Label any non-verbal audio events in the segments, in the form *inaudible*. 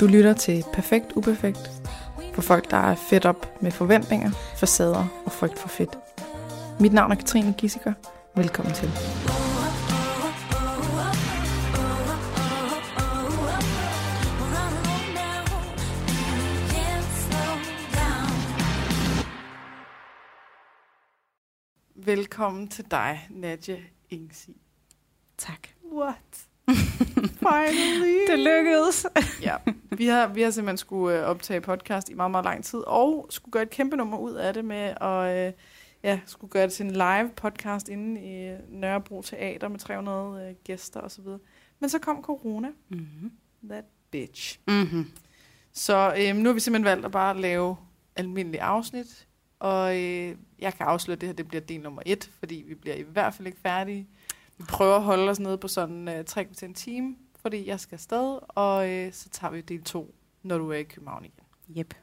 Du lytter til Perfekt Uperfekt for folk, der er fedt op med forventninger, facader og frygt for fedt. Mit navn er Katrine Gissiker. Velkommen til. Velkommen til dig, Nadja Ingsi. Tak. What? Finally! *laughs* Det lykkedes. *laughs* ja, vi har, vi har simpelthen skulle øh, optage podcast i meget, meget lang tid, og skulle gøre et kæmpe nummer ud af det med at øh, ja, skulle gøre det til en live podcast inde i Nørrebro Teater med 300 øh, gæster osv. Men så kom corona. Mm-hmm. That bitch. Mm-hmm. Så øh, nu har vi simpelthen valgt at bare lave almindelige afsnit, og øh, jeg kan afsløre, at det her det bliver del nummer et, fordi vi bliver i hvert fald ikke færdige. Vi prøver at holde os nede på sådan øh, tre til en time, fordi jeg skal afsted, og øh, så tager vi del to, når du er i København igen. Yep.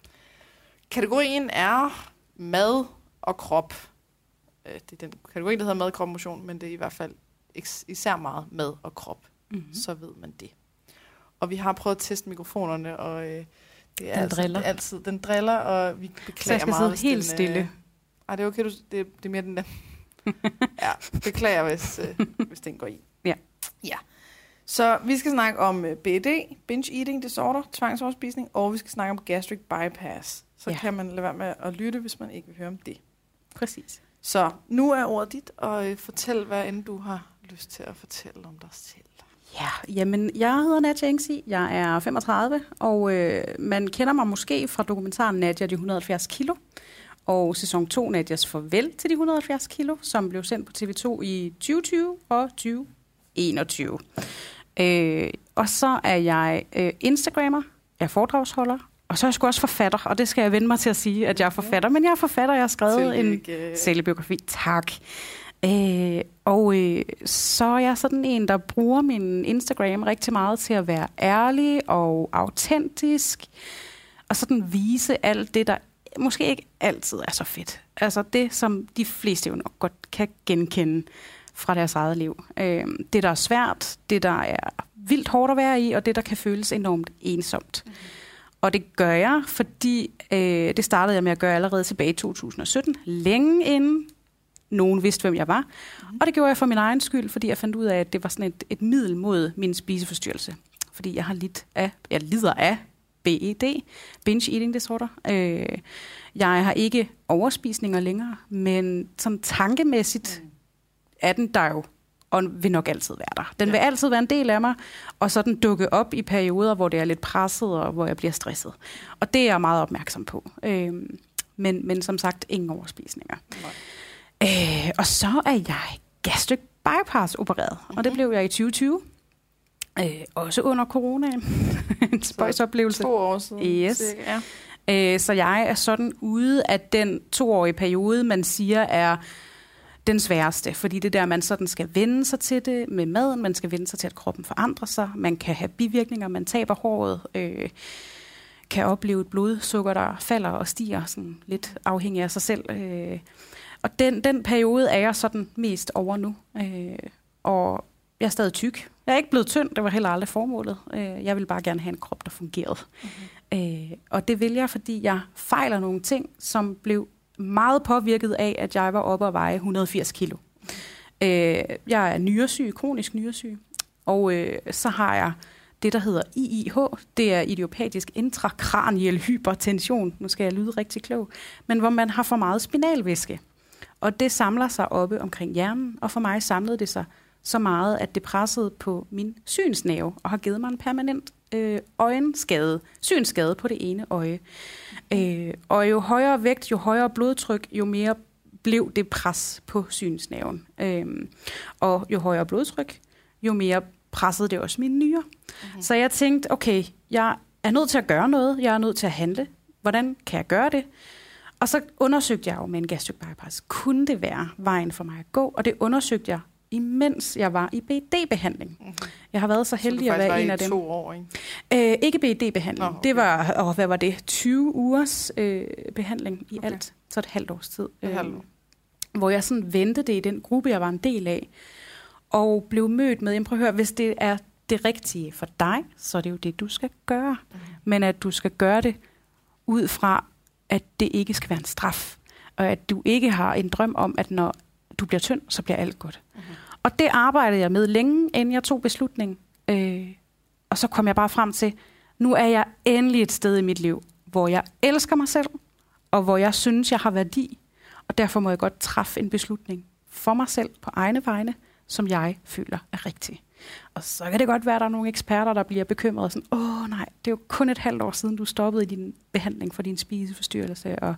Kategorien er mad og krop. Øh, det er den kategori, der hedder mad, krop motion, men det er i hvert fald især meget mad og krop. Mm-hmm. Så ved man det. Og vi har prøvet at teste mikrofonerne, og øh, det er Den altså, driller. Er altid, den driller, og vi beklager Så jeg skal meget, sidde helt den, stille. Øh, ej, det er okay, du, det, det er mere den der. *laughs* ja, beklager, hvis, øh, hvis den går i. Ja. Ja. Så vi skal snakke om øh, BED, Binge Eating Disorder, tvangsoverspisning, og vi skal snakke om gastric bypass. Så Ja. kan man lade være med at lytte, hvis man ikke vil høre om det. Præcis. Så nu er ordet dit, og øh, fortæl, hvad end du har lyst til at fortælle om dig selv. Ja, jamen, jeg hedder Nadja Engsi, jeg er 35, og øh, man kender mig måske fra dokumentaren Nadja de 170 kilo, og sæson 2 Nadjas Farvel til de 170 kilo, som blev sendt på TV2 i 2020 og 2021. Øh, og så er jeg øh, Instagrammer, jeg er foredragsholder, og så er jeg sgu også forfatter, og det skal jeg vende mig til at sige, at jeg er forfatter, men jeg er forfatter, jeg har skrevet en selvbiografi. Tak. Øh, og øh, så er jeg sådan en, der bruger min Instagram rigtig meget til at være ærlig og autentisk, og sådan vise alt det, der måske ikke altid er så fedt. Altså det, som de fleste jo nok godt kan genkende fra deres eget liv. Øh, det, der er svært, det, der er vildt hårdt at være i, og det, der kan føles enormt ensomt. Mm. Og det gør jeg, fordi øh, det startede jeg med at gøre allerede tilbage i 2017, længe inden nogen vidste, hvem jeg var. Mm. Og det gjorde jeg for min egen skyld, fordi jeg fandt ud af, at det var sådan et, et middel mod min spiseforstyrrelse. Fordi jeg har lidt af, jeg lider af BED, Binge Eating Disorder. Øh, jeg har ikke overspisninger længere, men sådan tankemæssigt Mm. Er den der jo, og vil nok altid være der. Den Ja. vil altid være en del af mig, og så den dukke op i perioder, hvor det er lidt presset, og hvor jeg bliver stresset. Og det er jeg meget opmærksom på. Øh, men, men som sagt, ingen overspisninger. Nej. Øh, og så er jeg gastric bypass opereret, mm-hmm. og det blev jeg i 2020. Øh, også under coronaen. en *laughs* spøjsoplevelse. To år siden. Yes. Cirka, ja. Øh, så jeg er sådan ude af den toårige periode, man siger er den sværeste. Fordi det der, man sådan skal vende sig til det med maden, man skal vende sig til, at kroppen forandrer sig, man kan have bivirkninger, man taber håret, øh, kan opleve et blodsukker, der falder og stiger sådan lidt afhængig af sig selv. Øh, og den, den periode er jeg sådan mest over nu. Øh, og jeg er stadig tyk. Jeg er ikke blevet tynd, det var heller aldrig formålet. Øh, jeg vil bare gerne have en krop, der fungerede. Mm-hmm. Øh, og det vil jeg, fordi jeg fejler nogle ting, som blev meget påvirket af, at jeg var oppe og veje 180 kilo. Øh, jeg er nyresyg, kronisk nyresyg, og øh, så har jeg det, der hedder IIH. Det er idiopatisk intrakraniel hypertension. Nu skal jeg lyde rigtig klog. Men hvor man har for meget spinalvæske. Og det samler sig oppe omkring hjernen, og for mig samlede det sig så meget, at det pressede på min synsnæve, og har givet mig en permanent øh, øjenskade, synsskade på det ene øje. Øh, og jo højere vægt, jo højere blodtryk, jo mere blev det pres på synsnæven. Øh, og jo højere blodtryk, jo mere pressede det også mine nyrer. Mm-hmm. Så jeg tænkte, okay, jeg er nødt til at gøre noget, jeg er nødt til at handle. Hvordan kan jeg gøre det? Og så undersøgte jeg jo med en gastric bypass, kunne det være vejen for mig at gå? Og det undersøgte jeg, imens jeg var i BD-behandling. Mm-hmm. Jeg har været så heldig så at være en af dem. to år, ikke? Øh, ikke BD-behandling. Okay. Det var, åh, hvad var det, 20 ugers øh, behandling i Okay. alt. Så et halvt års tid. Øh, halvt år. Hvor jeg sådan vendte det i den gruppe, jeg var en del af. Og blev mødt med, prøv at høre, hvis det er det rigtige for dig, så er det jo det, du skal gøre. Mm. Men at du skal gøre det ud fra, at det ikke skal være en straf. Og at du ikke har en drøm om, at når du bliver tynd, så bliver alt godt. Mm. Og det arbejdede jeg med længe, inden jeg tog beslutningen. Øh, og så kom jeg bare frem til, nu er jeg endelig et sted i mit liv, hvor jeg elsker mig selv, og hvor jeg synes, jeg har værdi. Og derfor må jeg godt træffe en beslutning for mig selv på egne vegne, som jeg føler er rigtig. Og så kan det godt være, at der er nogle eksperter, der bliver bekymrede. Sådan, åh nej, det er jo kun et halvt år siden, du stoppede i din behandling for din spiseforstyrrelse, og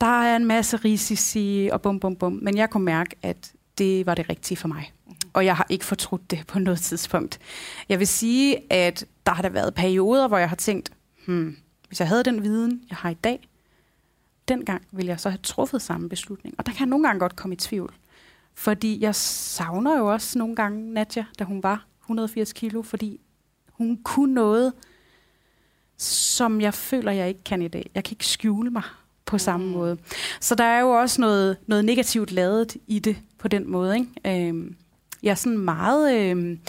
der er en masse risici, og bum, bum, bum. Men jeg kunne mærke, at det var det rigtige for mig. Og jeg har ikke fortrudt det på noget tidspunkt. Jeg vil sige, at der har der været perioder, hvor jeg har tænkt, hmm, hvis jeg havde den viden, jeg har i dag, dengang ville jeg så have truffet samme beslutning. Og der kan jeg nogle gange godt komme i tvivl. Fordi jeg savner jo også nogle gange Nadja, da hun var 180 kilo, fordi hun kunne noget, som jeg føler, jeg ikke kan i dag. Jeg kan ikke skjule mig på samme mm. måde. Så der er jo også noget, noget negativt lavet i det på den måde. Ikke? Øhm, jeg er sådan meget... Øhm,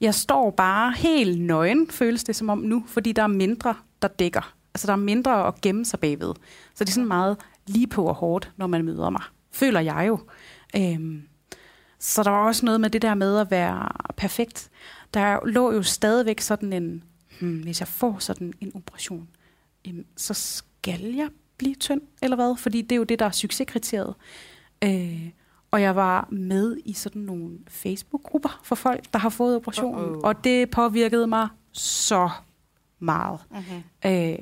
jeg står bare helt nøgen, føles det som om nu, fordi der er mindre, der dækker. Altså der er mindre at gemme sig bagved. Så det er sådan meget lige på og hårdt, når man møder mig. Føler jeg jo. Øhm, så der var også noget med det der med at være perfekt. Der lå jo stadigvæk sådan en, hmm, hvis jeg får sådan en operation, så skal jeg blive tynd, eller hvad? Fordi det er jo det, der er succeskriteriet. Øh, og jeg var med i sådan nogle Facebook-grupper for folk, der har fået operationen, Uh-oh. og det påvirkede mig så meget. Uh-huh. Øh,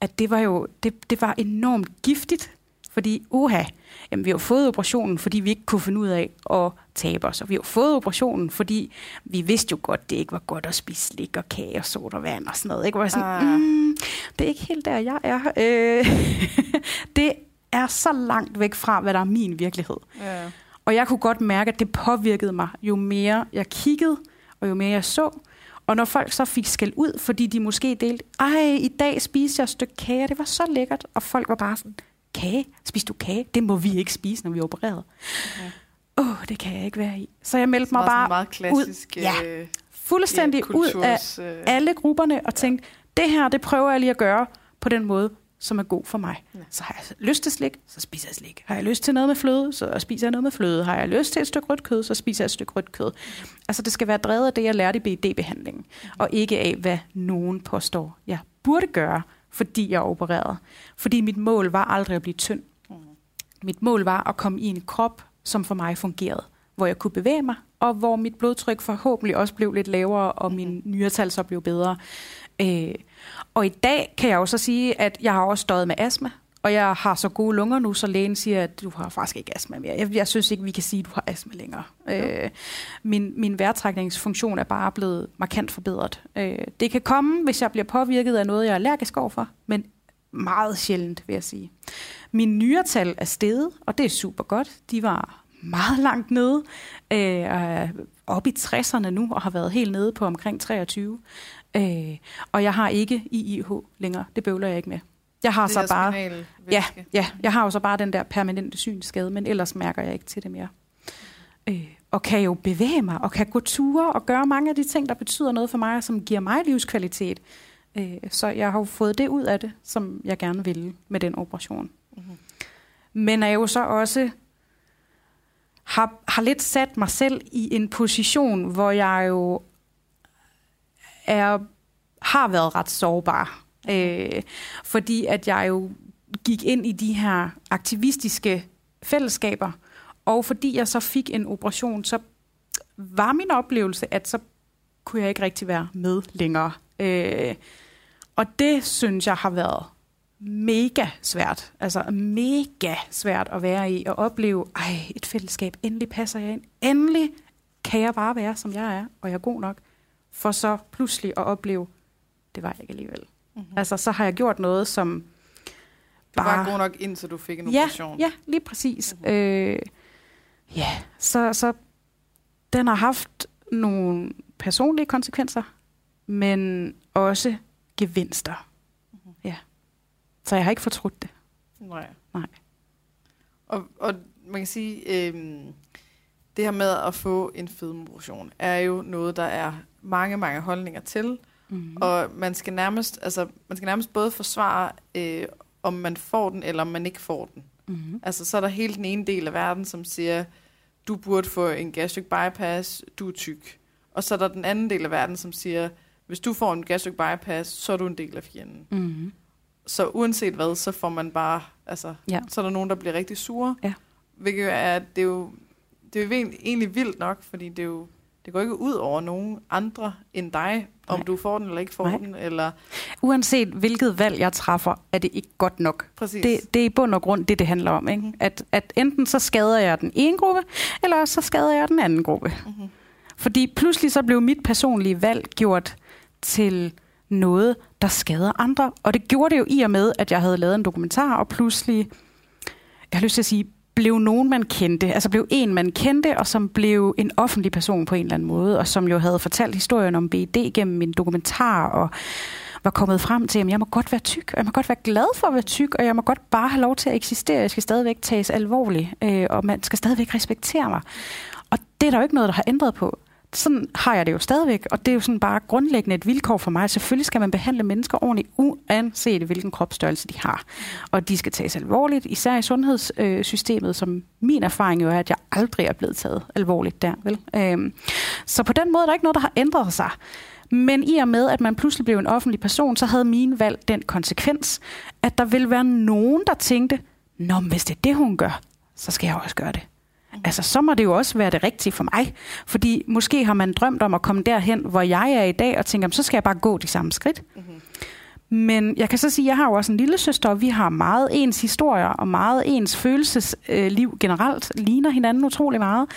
at det var jo det, det var enormt giftigt fordi, uha, jamen, vi har fået operationen, fordi vi ikke kunne finde ud af at tabe os. Og vi har fået operationen, fordi vi vidste jo godt, det ikke var godt at spise slik og kage og sodavand og sådan noget. Ikke? Var sådan, uh. mm, det er ikke helt der, jeg er. Øh, *laughs* det er så langt væk fra, hvad der er min virkelighed. Yeah. Og jeg kunne godt mærke, at det påvirkede mig, jo mere jeg kiggede, og jo mere jeg så. Og når folk så fik skæld ud, fordi de måske delte, ej, i dag spiste jeg et stykke kage, det var så lækkert. Og folk var bare sådan, kage? Spiser du kage? Det må vi ikke spise, når vi er opereret. Åh, okay. oh, det kan jeg ikke være i. Så jeg meldte mig bare meget klassisk, ud, ja, øh, fuldstændig ja, ud af øh, alle grupperne og tænkte, ja. det her, det prøver jeg lige at gøre på den måde, som er god for mig. Ja. Så har jeg lyst til slik, så spiser jeg slik. Har jeg lyst til noget med fløde, så spiser jeg noget med fløde. Har jeg lyst til et stykke rødt kød, så spiser jeg et stykke rødt kød. Altså det skal være drevet af det, jeg lærte i BD-behandlingen, mm. og ikke af, hvad nogen påstår, jeg burde gøre fordi jeg opererede. Fordi mit mål var aldrig at blive tynd. Mm. Mit mål var at komme i en krop, som for mig fungerede. Hvor jeg kunne bevæge mig, og hvor mit blodtryk forhåbentlig også blev lidt lavere, og min mm. nyretal så blev bedre. Øh, og i dag kan jeg jo så sige, at jeg har også stået med astma, og jeg har så gode lunger nu, så lægen siger, at du har faktisk ikke astma mere. Jeg, jeg synes ikke, vi kan sige, at du har astma længere. Ja. Øh, min, min vejrtrækningsfunktion er bare blevet markant forbedret. Øh, det kan komme, hvis jeg bliver påvirket af noget, jeg er allergisk overfor, men meget sjældent, vil jeg sige. Min nyretal er steget, og det er super godt. De var meget langt nede, øh, oppe i 60'erne nu, og har været helt nede på omkring 23. Øh, og jeg har ikke IIH længere. Det bøvler jeg ikke med. Jeg har så bare ja, ja, jeg har jo så bare den der permanente synsskade, men ellers mærker jeg ikke til det mere. Øh, og kan jo bevæge mig, og kan gå ture og gøre mange af de ting, der betyder noget for mig, som giver mig livskvalitet. Øh, så jeg har jo fået det ud af det, som jeg gerne ville med den operation. Mm-hmm. Men er jo så også har, har lidt sat mig selv i en position, hvor jeg jo er, har været ret sårbar Øh, fordi at jeg jo gik ind i de her aktivistiske fællesskaber, og fordi jeg så fik en operation, så var min oplevelse, at så kunne jeg ikke rigtig være med længere. Øh, og det synes jeg har været mega svært. Altså mega svært at være i og opleve, ej, et fællesskab, endelig passer jeg ind. Endelig kan jeg bare være, som jeg er, og jeg er god nok. For så pludselig at opleve, det var jeg ikke alligevel. Mm-hmm. Altså, så har jeg gjort noget, som du bare... var god nok ind, så du fik en ja, operation. Ja, lige præcis. Mm-hmm. Øh, ja, så, så den har haft nogle personlige konsekvenser, men også gevinster. Mm-hmm. Ja. Så jeg har ikke fortrudt det. Nej. Nej. Og, og man kan sige, øh, det her med at få en fedmeoperation er jo noget, der er mange, mange holdninger til. Mm. Og man skal nærmest, altså, man skal nærmest både forsvare, øh, om man får den, eller om man ikke får den. Mm. Altså, så er der hele den ene del af verden, som siger, du burde få en gastric bypass, du er tyk. Og så er der den anden del af verden, som siger, hvis du får en gastric bypass, så er du en del af fjenden. Mm. Så uanset hvad, så får man bare, altså, Ja. så er der nogen, der bliver rigtig sure. Ja. Hvilket er, det er jo, det er jo egentlig vildt nok, fordi det er jo, det går ikke ud over nogen andre end dig, om Nej. du får den eller ikke får Nej. den, eller Uanset hvilket valg jeg træffer, er det ikke godt nok. præcis. Det, det er i bund og grund det, det handler om. Ikke? Mhm. At, at enten så skader jeg den ene gruppe, eller så skader jeg den anden gruppe. Mhm. Fordi pludselig så blev mit personlige valg gjort til noget, der skader andre. Og det gjorde det jo i og med, at jeg havde lavet en dokumentar, og pludselig, jeg har lyst til at sige, blev nogen, man kendte. Altså blev en, man kendte, og som blev en offentlig person på en eller anden måde, og som jo havde fortalt historien om BD gennem min dokumentar, og var kommet frem til, at jeg må godt være tyk, og jeg må godt være glad for at være tyk, og jeg må godt bare have lov til at eksistere. Jeg skal stadigvæk tages alvorligt, øh, og man skal stadigvæk respektere mig. Og det er der jo ikke noget, der har ændret på. Sådan har jeg det jo stadigvæk, og det er jo sådan bare grundlæggende et vilkår for mig. Selvfølgelig skal man behandle mennesker ordentligt, uanset hvilken kropsstørrelse de har. Og de skal tages alvorligt, især i sundhedssystemet, som min erfaring jo er, at jeg aldrig er blevet taget alvorligt der. Vel? Øhm, så på den måde er der ikke noget, der har ændret sig. Men i og med, at man pludselig blev en offentlig person, så havde min valg den konsekvens, at der ville være nogen, der tænkte, Nå, men hvis det er det, hun gør, så skal jeg også gøre det. Altså, så må det jo også være det rigtige for mig. Fordi måske har man drømt om at komme derhen, hvor jeg er i dag, og tænker, "Jamen, så skal jeg bare gå de samme skridt. Mhm. Men jeg kan så sige, at jeg har jo også en lille søster, og vi har meget ens historier, og meget ens følelsesliv generelt, ligner hinanden utrolig meget.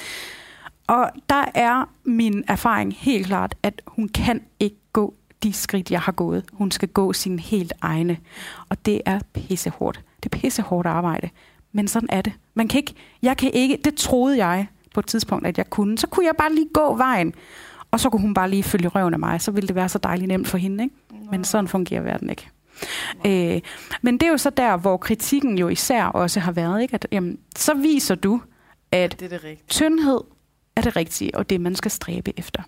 Og der er min erfaring helt klart, at hun kan ikke gå de skridt, jeg har gået. Hun skal gå sine helt egne. Og det er pissehårdt. Det er pissehårdt arbejde. Men sådan er det. Man kan ikke, jeg kan ikke, det troede jeg på et tidspunkt, at jeg kunne. Så kunne jeg bare lige gå vejen, og så kunne hun bare lige følge røven af mig. Så ville det være så dejligt nemt for hende. Ikke? Men sådan fungerer verden ikke. Øh, men det er jo så der, hvor kritikken jo især også har været, ikke? at jamen, så viser du, at Det er det rigtige. tyndhed er det rigtige, og det man skal stræbe efter.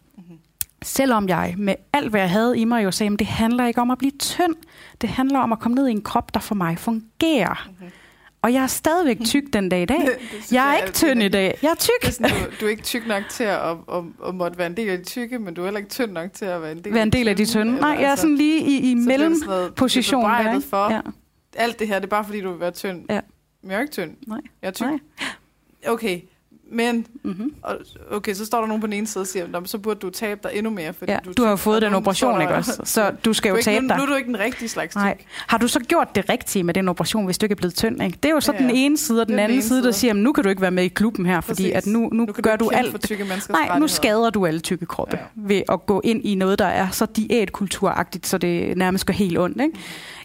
Selvom jeg med alt, hvad jeg havde i mig, jo sagde, at det handler ikke om at blive tynd. Det handler om at komme ned i en krop, der for mig fungerer. Mhm. Og jeg er stadigvæk *laughs* tyk den dag i dag. Synes Jeg er ikke tynd i dag. Jeg er Det er tyk. sådan, du, du er ikke tyk nok til at, at, at, at måtte være en del af de tykke, men du er heller ikke tynd nok til at være en del, Være en del af de tynde. Nej, jeg er sådan lige i, i så bliver det for. Ja. Alt det her, det er bare fordi, du vil være tynd. Ja. Men jeg er ikke tynd. Nej. Jeg er tyk. Nej. Okay, men Mm-hmm. og- okay, så står der nogen på den ene side og siger, "Nå, men så burde du tabe dig endnu mere, fordi Ja, du du har jo tyk." fået den operation, ikke og- også? *laughs* Så du skal Du jo ikke, tabe nu, dig. nu er du ikke den rigtige slags tyk. Nej. Har du så gjort det rigtige med den operation, hvis du ikke er blevet tynd? Ikke? Det er jo så Ja, den ene side, og den den anden ene side, der side. siger, nu kan du ikke være med i klubben her, fordi at nu, nu, Nu gør du, du alt. for tykke menneskers Nej, nu skader du alle tykke kroppe ja. ved at gå ind i noget, der er så diætkulturagtigt, så det nærmest går helt ondt. Ikke?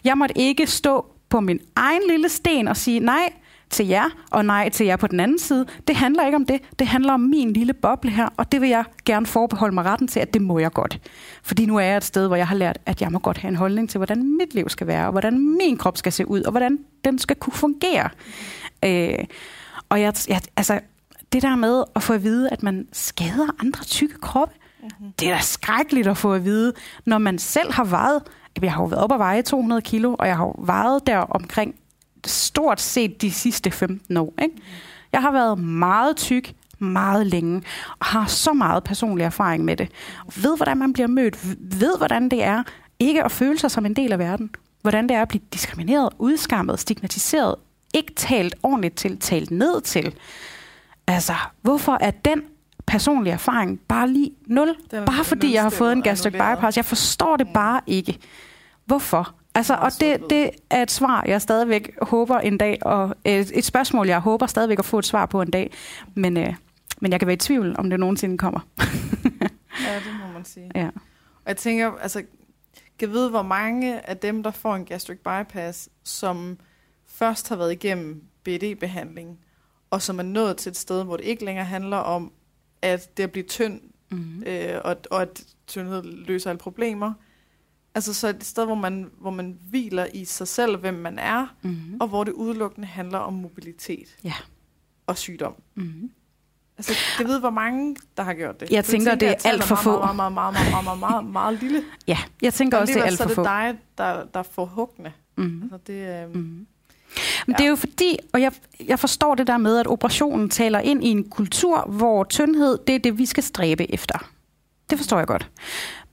Jeg måtte ikke stå på min egen lille sten og sige nej til jer, og nej til jer på den anden side. Det handler ikke om det. Det handler om min lille boble her, og det vil jeg gerne forbeholde mig retten til, at det må jeg godt. Fordi nu er jeg et sted, hvor jeg har lært, at jeg må godt have en holdning til, hvordan mit liv skal være, og hvordan min krop skal se ud, og hvordan den skal kunne fungere. Øh, og jeg, jeg, altså, det der med at få at vide, at man skader andre tykke kroppe, Mhm. det er da skrækkeligt at få at vide, når man selv har vejet, jeg har jo været op og veje 200 kilo, og jeg har jo vejet der omkring stort set de sidste 15 år. Ikke? Jeg har været meget tyk, meget længe, og har så meget personlig erfaring med det. Ved, hvordan man bliver mødt, ved, hvordan det er ikke at føle sig som en del af verden. Hvordan det er at blive diskrimineret, udskammet, stigmatiseret, ikke talt ordentligt til, talt ned til. Altså, hvorfor er den personlige erfaring bare lige nul? Bare fordi jeg har fået en gastric bypass. Jeg forstår det bare ikke. Hvorfor? Altså, og det, det er et svar, jeg stadigvæk håber en dag, og et, et spørgsmål, jeg håber stadigvæk at få et svar på en dag. Men, øh, men jeg kan være i tvivl, om det nogensinde kommer. *laughs* Ja, det må man sige. Ja. Og jeg tænker, altså, kan vide, hvor mange af dem, der får en gastric bypass, som først har været igennem BD-behandling, og som er nået til et sted, hvor det ikke længere handler om, at det at blive tynd, Mm-hmm. øh, og, og at tyndhed løser alle problemer. Altså så et sted, hvor man, hvor man hviler i sig selv, hvem man er, Mm-hmm. og hvor det udelukkende handler om mobilitet Ja. og sygdom. Mm-hmm. Altså, jeg ved, hvor mange, der har gjort det. Jeg For tænker, det er alt for få. Meget, meget, meget, meget, meget, meget, meget, meget lille. *laughs* Ja, jeg tænker også, det er alt så for er få. det dig, der, der får huggende. Mm. Altså, det, øh, Mm. Men det er jo fordi, og jeg, jeg forstår det der med, at operationen taler ind i en kultur, hvor tyndhed, det er det, vi skal stræbe efter. Det forstår jeg godt.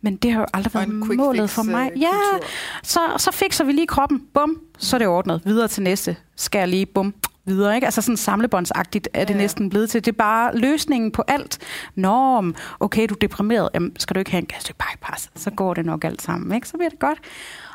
Men det har jo aldrig været målet for mig. øh, Ja, kultur. så, så fikser vi lige kroppen. Bum, så er det ordnet. Videre til næste. Skal jeg lige, bum, videre. Ikke? Altså sådan samlebåndsagtigt er det Ja, ja. næsten blevet til. Det er bare løsningen på alt. Nå, okay, du er deprimeret. Jamen, skal du ikke have en gastric bypass? Så går det nok alt sammen. Ikke? Så bliver det godt.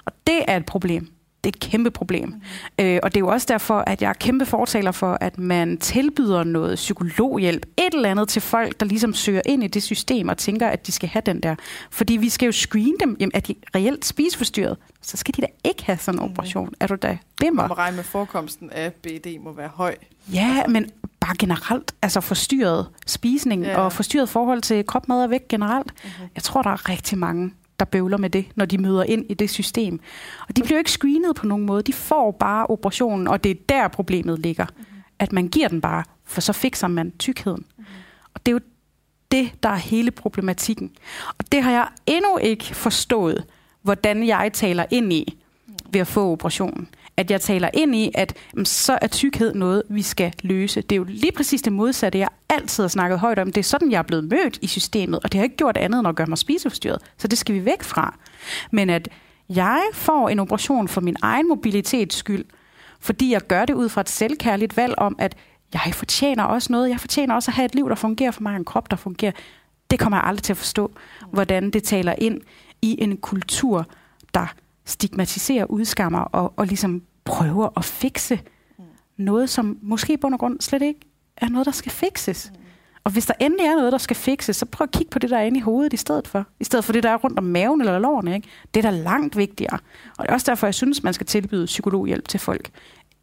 Og det er et problem. Det er et kæmpe problem. Mm. Øh, og det er jo også derfor, at jeg er kæmpe fortaler for, at man tilbyder noget psykologhjælp, et eller andet til folk, der ligesom søger ind i det system og tænker, at de skal have den der. Fordi vi skal jo screene dem, jamen, er de reelt spiseforstyrret, så skal de da ikke have sådan en operation. Er du da Man bimmer? må regne med forekomsten af BD må være høj. Ja, men bare generelt, altså forstyrret spisning Ja. og forstyrret forhold til krop, mad og vægt generelt. Mhm. Jeg tror, der er rigtig mange, der bøvler med det, når de møder ind i det system. Og de bliver jo ikke screenet på nogen måde. De får bare operationen, og det er der problemet ligger. At man giver den bare, for så fikser man tykkheden. Og det er jo det, der er hele problematikken. Og det har jeg endnu ikke forstået, hvordan jeg taler ind i ved at få operationen. At jeg taler ind i, at så er tykkhed noget, vi skal løse. Det er jo lige præcis det modsatte, jeg altid har snakket højt om. Det er sådan, jeg er blevet mødt i systemet, og det har ikke gjort andet end at gøre mig spiseforstyrret. Så det skal vi væk fra. Men at jeg får en operation for min egen mobilitets skyld, fordi jeg gør det ud fra et selvkærligt valg om, at jeg fortjener også noget. Jeg fortjener også at have et liv, der fungerer for mig, en krop, der fungerer. Det kommer jeg aldrig til at forstå, hvordan det taler ind i en kultur, der stigmatiserer, udskammer og, og ligesom prøver at fikse noget, som måske i bund og grund slet ikke er noget, der skal fikses. Og hvis der endelig er noget, der skal fikses, så prøv at kigge på det, der er inde i hovedet i stedet for. I stedet for det, der er rundt om maven eller lårene. Ikke? Det er da langt vigtigere. Og det er også derfor, jeg synes, man skal tilbyde psykologhjælp til folk,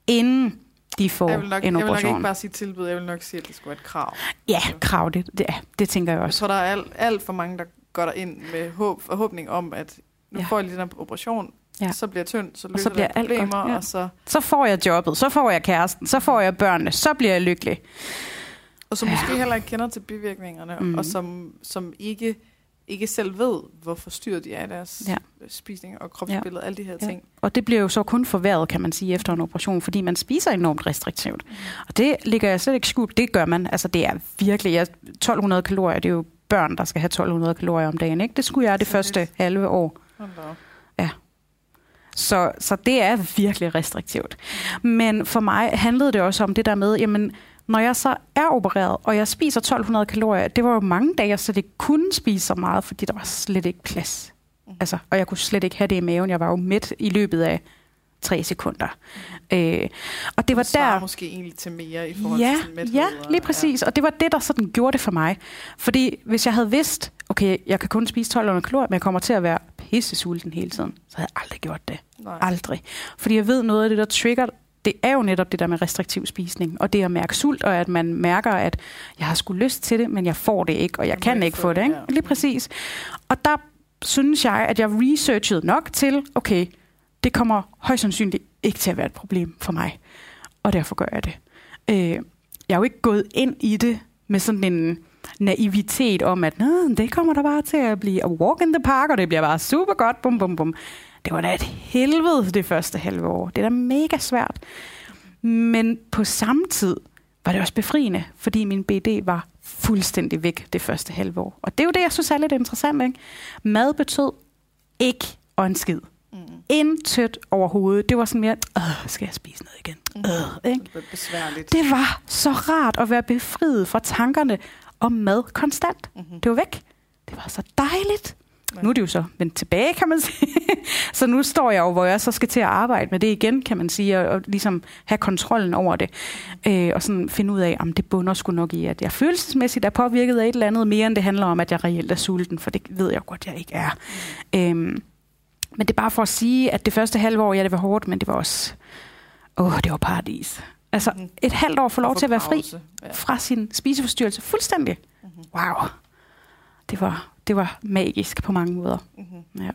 inden de får Jeg vil, nok, en jeg vil nok operation. ikke bare sige tilbud, jeg vil nok sige, at det skulle være et krav. Ja, krav, det, det, det tænker jeg Jeg også. tror, der er alt, alt for mange, der går der ind med håb, forhåbning om, at nu ja. får jeg lige den her operation, Ja. ja. så bliver jeg tynd, så så løser bliver det alt godt, problemer, ja. og, så, Så får jeg jobbet, så får jeg kæresten, så får jeg børnene, så bliver jeg lykkelig. og som måske heller ikke kender til bivirkningerne, mm. og som, som ikke, ikke selv ved, hvor forstyrret de er i deres Ja. ja. spisning og kropsbillede, ja. alle de her Ja. ting. Og det bliver jo så kun forværret, kan man sige, efter en operation, fordi man spiser enormt restriktivt. Og det ligger jeg slet ikke skjult. Det gør man. Altså det er virkelig, jeg, 1200 kalorier, det er jo børn, der skal have 1200 kalorier om dagen. Ikke? Det skulle jeg det Så første halve år. Hold. Så, så det er virkelig restriktivt. Men for mig handlede det også om det der med, jamen, når jeg så er opereret, og jeg spiser 1200 kalorier, det var jo mange dage, jeg slet ikke kunne spise så meget, fordi der var slet ikke plads. Altså, og jeg kunne slet ikke have det i maven. Jeg var jo midt i løbet af tre sekunder. Øh, og det var svarer der... måske egentlig til mere i forhold Ja, til mæthed. ja, lige præcis. Og det var det, der sådan gjorde det for mig. Fordi hvis jeg havde vidst, okay, jeg kan kun spise 1200 kalorier, men jeg kommer til at være pisse sulten hele tiden, så havde jeg aldrig gjort det. Nej. Aldrig. Fordi jeg ved noget af det, der trigger, det er jo netop det der med restriktiv spisning. Og det at mærke sult, og at man mærker, at jeg har sgu lyst til det, men jeg får det ikke, og jeg kan ikke få det. Ikke? Lige præcis. Og der synes jeg, at jeg researchede nok til, okay, det kommer højst sandsynligt ikke til at være et problem for mig. Og derfor gør jeg det. Øh, jeg er jo ikke gået ind i det med sådan en naivitet om, at Nå, det kommer der bare til at blive a walk in the park, og det bliver bare super godt, bum, bum, bum. Det var da et helvede det første halve år. Det er da mega svært. Men på samme tid var det også befriende, fordi min BD var fuldstændig væk det første halve år. Og det er jo det, jeg synes er lidt interessant. Ikke? Mad betød ikke og en skid. Mm. Intet overhovedet. Det var sådan mere, øh, skal jeg spise noget igen? Øh, ikke? Det bliver besværligt. Det var så rart at være befriet fra tankerne om mad konstant. Mhm. Det var væk. Det var så dejligt. Ja. Nu er det jo så vendt tilbage, kan man *laughs* sige. så nu står jeg jo, hvor jeg så skal til at arbejde med det igen, kan man sige, og, og ligesom have kontrollen over det. Øh, og sådan finde ud af, om det bunder sgu nok i, at jeg følelsesmæssigt er påvirket af et eller andet, mere end det handler om, at jeg reelt er sulten, for det ved jeg godt, jeg ikke er. Øhm, men det er bare for at sige, at det første halve år, ja, det var hårdt, men det var også, åh, det var paradis. Altså, Mhm. et halvt år få lov til at være fri. Ja. fra sin spiseforstyrrelse fuldstændig. Mhm. Wow. Det var, det var magisk på mange måder. Mhm. Ja.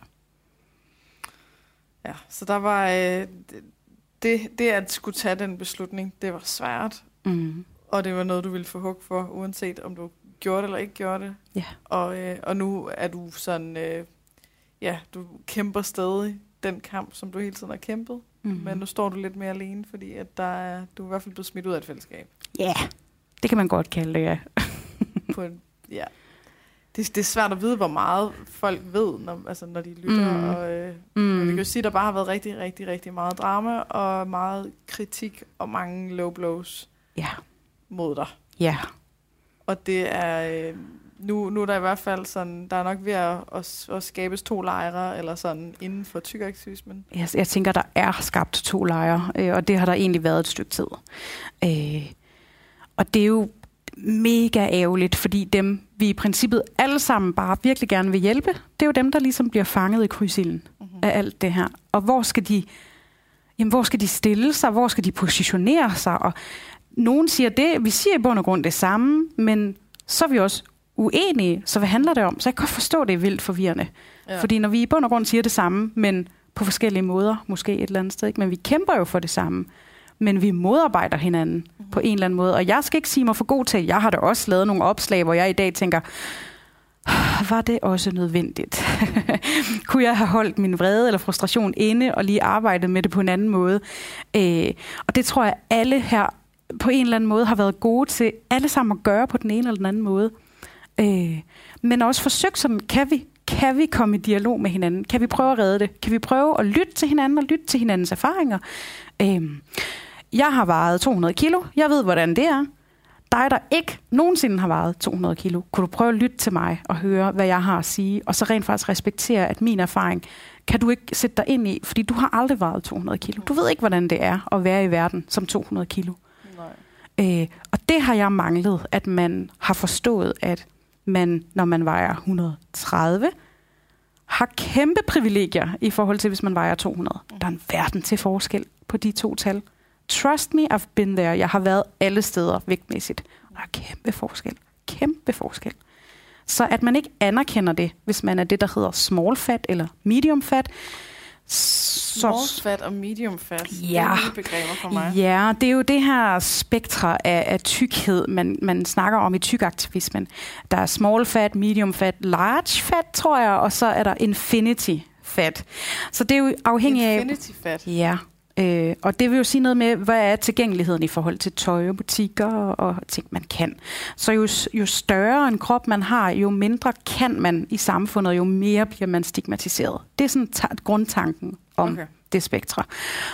Ja, så der var... Øh, det, det at skulle tage den beslutning, det var svært. Mm. og det var noget, du ville få hug for, uanset om du gjorde det eller ikke gjorde det. Ja. Og, øh, og nu er du sådan, øh, ja, du kæmper stadig den kamp, som du hele tiden har kæmpet. Mm. Men nu står du lidt mere alene, fordi at der er, du er i hvert fald blevet smidt ud af et fællesskab. Ja, yeah. det kan man godt kalde det, ja. På en, ja. Det, det er svært at vide, hvor meget folk ved, når, altså, når de lytter. Mm. Og, øh, Mm. Vi kan jo sige, at der bare har været rigtig, rigtig, rigtig meget drama, og meget kritik, og mange low blows Ja, mod dig. ja. Og det er... Øh, nu, nu er der i hvert fald sådan... Der er nok ved at, at, at skabes to lejre, eller sådan, inden for tykaktivismen. Jeg, jeg tænker, der er skabt to lejre, øh, og det har der egentlig været et stykke tid. Øh, og det er jo mega ærgerligt, fordi dem, vi i princippet alle sammen bare virkelig gerne vil hjælpe, det er jo dem, der ligesom bliver fanget i krydsilden Mm-hmm. af alt det her. Og hvor skal de, jamen, hvor skal de stille sig? Hvor skal de positionere sig? Og nogen siger det, vi siger i bund og grund det samme, men så er vi også uenige. Så hvad handler det om? Så jeg kan godt forstå, at det er vildt forvirrende. Ja. Fordi når vi i bund og grund siger det samme, men på forskellige måder, måske et eller andet sted, ikke? men vi kæmper jo for det samme, men vi modarbejder hinanden mm-hmm. på en eller anden måde. Og jeg skal ikke sige mig for god til, jeg har da også lavet nogle opslag, hvor jeg i dag tænker, var det også nødvendigt? *laughs* Kunne jeg have holdt min vrede eller frustration inde og lige arbejdet med det på en anden måde? Øh, og det tror jeg, alle her på en eller anden måde har været gode til, alle sammen at gøre på den ene eller den anden måde. Øh, men også forsøgt sådan, kan vi, kan vi komme i dialog med hinanden? Kan vi prøve at redde det? Kan vi prøve at lytte til hinanden og lytte til hinandens erfaringer? Øh, jeg har vejet 200 kilo. Jeg ved, hvordan det er. Dig, der ikke nogensinde har vejet 200 kilo, kunne du prøve at lytte til mig og høre, hvad jeg har at sige, og så rent faktisk respektere, at min erfaring kan du ikke sætte dig ind i, fordi du har aldrig vejet 200 kilo. Du ved ikke, hvordan det er at være i verden som 200 kilo. Nej. Øh, og det har jeg manglet, at man har forstået, at man, når man vejer 130, har kæmpe privilegier i forhold til, hvis man vejer 200. Der er en verden til forskel på de to tal. Trust me, I've been there. Jeg har været alle steder vægtmæssigt. Og der er kæmpe forskel. Kæmpe forskel. Så at man ikke anerkender det, hvis man er det, der hedder small fat eller medium fat, Small fat og medium fat. Det Ja. er nye begreber for mig. Ja, det er jo det her spektre af, af tykkhed, man, man snakker om i tykaktivismen. Der er small fat, medium fat, large fat, tror jeg, og så er der infinity fat. Så det er jo afhængigt af... Infinity fat. Ja, øh, og det vil jo sige noget med, hvad er tilgængeligheden i forhold til tøj og butikker og, og ting, man kan. Så jo, jo større en krop man har, jo mindre kan man i samfundet, jo mere bliver man stigmatiseret. Det er sådan ta- grundtanken om Okay. det spektre.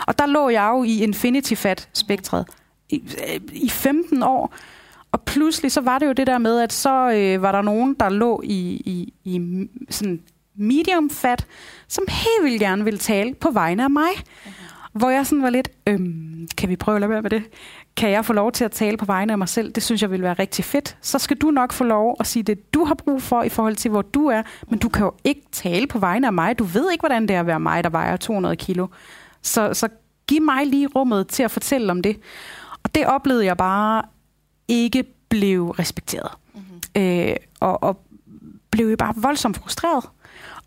Og der lå jeg jo i infinity fat spektret i, øh, i 15 år, og pludselig så var det jo det der med, at så øh, var der nogen, der lå i, i, i sådan medium fat, som helt vildt gerne ville tale på vegne af mig. Hvor jeg sådan var lidt, øhm, kan vi prøve at lade være med det? Kan jeg få lov til at tale på vegne af mig selv? Det synes jeg vil være rigtig fedt. Så skal du nok få lov at sige det, du har brug for i forhold til, hvor du er. Men du kan jo ikke tale på vegne af mig. Du ved ikke, hvordan det er at være mig, der vejer 200 kilo. Så, så giv mig lige rummet til at fortælle om det. Og det oplevede jeg bare ikke blev respekteret. Mm-hmm. Øh, og, og blev jo bare voldsomt frustreret.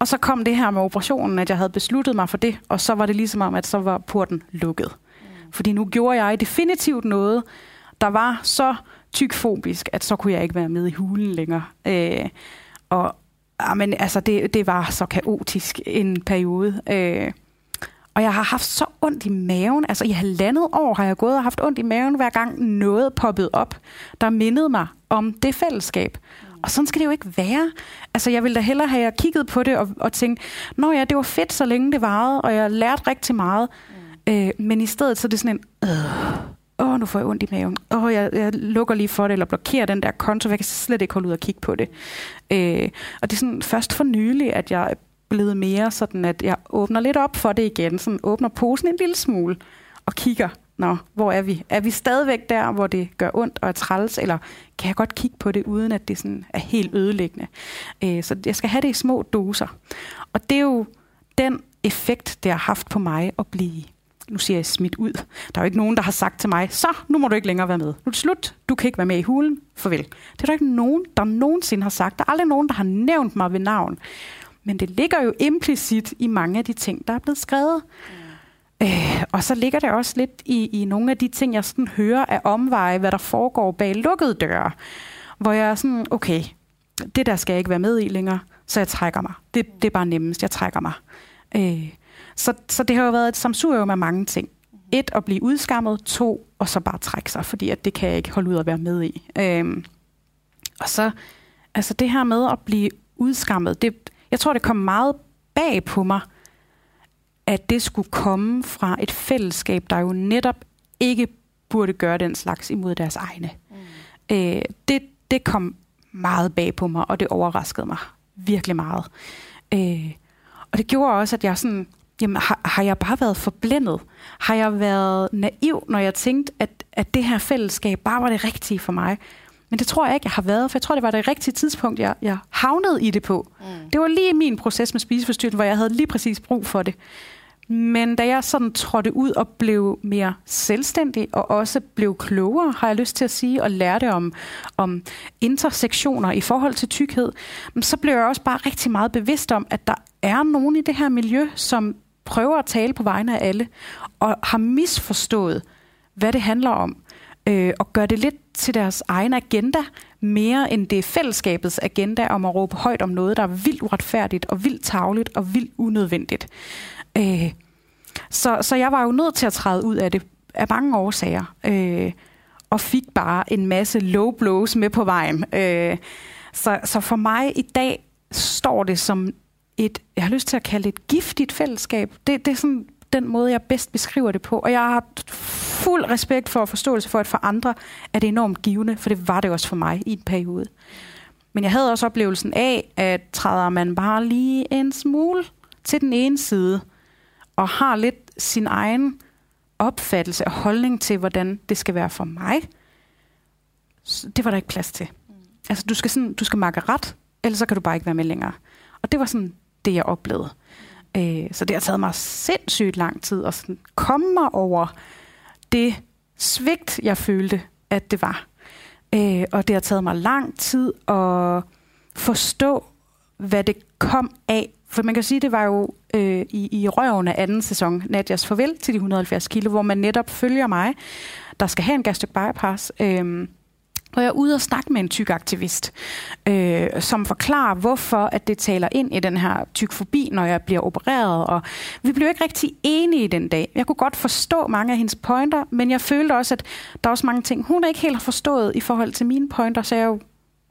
Og så kom det her med operationen, at jeg havde besluttet mig for det, og så var det ligesom om, at så var porten lukket. Mm. Fordi nu gjorde jeg definitivt noget, der var så tykfobisk, at så kunne jeg ikke være med i hulen længere. Øh, og men, altså, det, det var så kaotisk en periode. Øh, og jeg har haft så ondt i maven. Altså i halvandet år har jeg gået og haft ondt i maven, hver gang noget poppede op, der mindede mig om det fællesskab. Og sådan skal det jo ikke være. Altså jeg ville da hellere have kigget på det og, og tænkt, nå ja, det var fedt, så længe det varede, og jeg lærte rigtig meget. Mm. Øh, men i stedet så er det sådan en, øh, åh, nu får jeg ondt i maven. Åh, jeg, jeg lukker lige for det, eller blokerer den der konto, jeg kan slet ikke holde ud og kigge på det. Øh, og det er sådan først for nylig, at jeg er blevet mere sådan, at jeg åbner lidt op for det igen. Sådan åbner posen en lille smule og kigger, nå, hvor er vi? Er vi stadigvæk der, hvor det gør ondt og er træls, eller kan jeg godt kigge på det, uden at det sådan er helt ødelæggende? Øh, så jeg skal have det i små doser. Og det er jo den effekt, det har haft på mig at blive nu siger jeg smidt ud. Der er jo ikke nogen, der har sagt til mig, så nu må du ikke længere være med. Nu er det slut. Du kan ikke være med i hulen. Farvel. Det er der ikke nogen, der nogensinde har sagt. Der er aldrig nogen, der har nævnt mig ved navn. Men det ligger jo implicit i mange af de ting, der er blevet skrevet. Øh, og så ligger det også lidt i, i nogle af de ting, jeg sådan hører af omveje, hvad der foregår bag lukkede døre. Hvor jeg er sådan, okay, det der skal jeg ikke være med i længere, så jeg trækker mig. Det, det er bare nemmest, jeg trækker mig. Øh, så, så det har jo været et samsurium af mange ting. Et, at blive udskammet. To, og så bare trække sig, fordi at det kan jeg ikke holde ud at være med i. Øh, og så, altså det her med at blive udskammet, det, jeg tror, det kom meget bag på mig, at det skulle komme fra et fællesskab, der jo netop ikke burde gøre den slags imod deres egne. Mm. Øh, det, det kom meget bag på mig, og det overraskede mig virkelig meget. Øh, og det gjorde også, at jeg sådan, jamen har, har jeg bare været forblændet? Har jeg været naiv, når jeg tænkte, at, at det her fællesskab bare var det rigtige for mig? Men det tror jeg ikke, jeg har været, for jeg tror, det var det rigtige tidspunkt, jeg, jeg havnede i det på. Mm. Det var lige min proces med spiseforstyrrelse, hvor jeg havde lige præcis brug for det. Men da jeg sådan trådte ud og blev mere selvstændig, og også blev klogere, har jeg lyst til at sige, og lærte om, om intersektioner i forhold til tykkhed, så blev jeg også bare rigtig meget bevidst om, at der er nogen i det her miljø, som prøver at tale på vegne af alle, og har misforstået, hvad det handler om, øh, og gør det lidt til deres egen agenda, mere end det er fællesskabets agenda om at råbe højt om noget, der er vildt uretfærdigt og vildt tavligt og vildt unødvendigt. Øh, så, så jeg var jo nødt til at træde ud af det af mange årsager, øh, og fik bare en masse low blows med på vejen. Øh, så, så for mig i dag står det som et, jeg har lyst til at kalde det et giftigt fællesskab. Det, det er sådan den måde, jeg bedst beskriver det på. Og jeg har fuld respekt for og forståelse for, at for andre er det enormt givende, for det var det også for mig i en periode. Men jeg havde også oplevelsen af, at træder man bare lige en smule til den ene side, og har lidt sin egen opfattelse og holdning til, hvordan det skal være for mig, det var der ikke plads til. Mm. Altså, du skal, sådan, du skal makke ret, ellers så kan du bare ikke være med længere. Og det var sådan det, jeg oplevede. Øh, så det har taget mig sindssygt lang tid at sådan komme mig over det svigt, jeg følte, at det var. Øh, og det har taget mig lang tid at forstå, hvad det kom af. For man kan sige, det var jo øh, i, i røven af anden sæson, Nadjas Farvel til de 170 kilo, hvor man netop følger mig, der skal have en gastric bypass. Øh, og jeg er ude og snakke med en tyk aktivist, øh, som forklarer, hvorfor at det taler ind i den her tykfobi, når jeg bliver opereret. Og vi blev ikke rigtig enige den dag. Jeg kunne godt forstå mange af hendes pointer, men jeg følte også, at der er også mange ting, hun ikke helt har forstået i forhold til mine pointer, så jeg jo,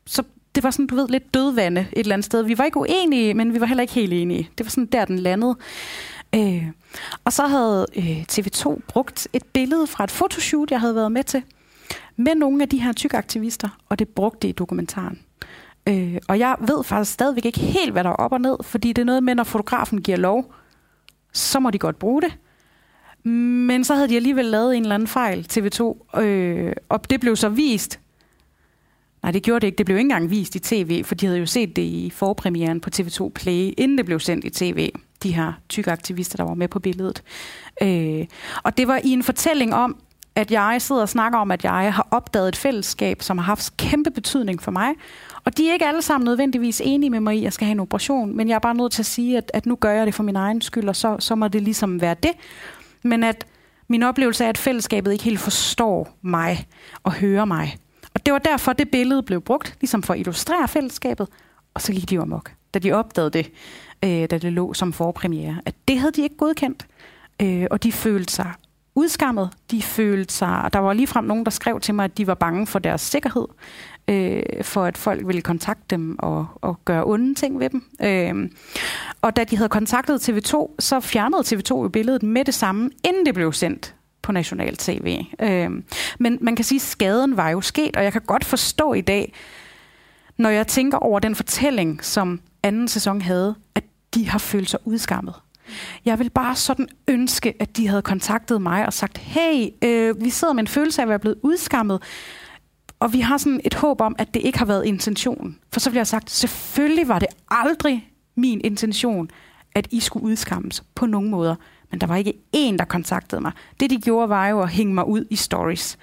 så det var sådan, du ved, lidt dødvande et eller andet sted. Vi var ikke uenige, men vi var heller ikke helt enige. Det var sådan der, den landede. Øh, og så havde øh, TV2 brugt et billede fra et fotoshoot, jeg havde været med til, med nogle af de her tykke aktivister, og det brugte i dokumentaren. Øh, og jeg ved faktisk stadigvæk ikke helt, hvad der er op og ned, fordi det er noget med, når fotografen giver lov, så må de godt bruge det. Men så havde de alligevel lavet en eller anden fejl, TV2, øh, og det blev så vist. Nej, det gjorde det ikke. Det blev ikke engang vist i tv, for de havde jo set det i forpremieren på TV2 Play, inden det blev sendt i tv, de her tykke aktivister, der var med på billedet. Øh, og det var i en fortælling om, at jeg sidder og snakker om, at jeg har opdaget et fællesskab, som har haft kæmpe betydning for mig. Og de er ikke alle sammen nødvendigvis enige med mig i, at jeg skal have en operation, men jeg er bare nødt til at sige, at, at nu gør jeg det for min egen skyld, og så, så må det ligesom være det. Men at min oplevelse er, at fællesskabet ikke helt forstår mig og hører mig. Og det var derfor, det billede blev brugt, ligesom for at illustrere fællesskabet, og så gik de omok, da de opdagede det, øh, da det lå som forpremiere, at det havde de ikke godkendt. Øh, og de følte sig udskammet. De følte sig... Der var ligefrem nogen, der skrev til mig, at de var bange for deres sikkerhed, øh, for at folk ville kontakte dem og, og gøre onde ting ved dem. Øh, og da de havde kontaktet TV2, så fjernede TV2 jo billedet med det samme, inden det blev sendt på national tv. Øh, men man kan sige, at skaden var jo sket, og jeg kan godt forstå i dag, når jeg tænker over den fortælling, som anden sæson havde, at de har følt sig udskammet. Jeg vil bare sådan ønske, at de havde kontaktet mig og sagt, hey, øh, vi sidder med en følelse af at være blevet udskammet, og vi har sådan et håb om, at det ikke har været intentionen. For så bliver jeg sagt, selvfølgelig var det aldrig min intention, at I skulle udskammes på nogen måder. Men der var ikke én, der kontaktede mig. Det de gjorde, var jo at hænge mig ud i stories.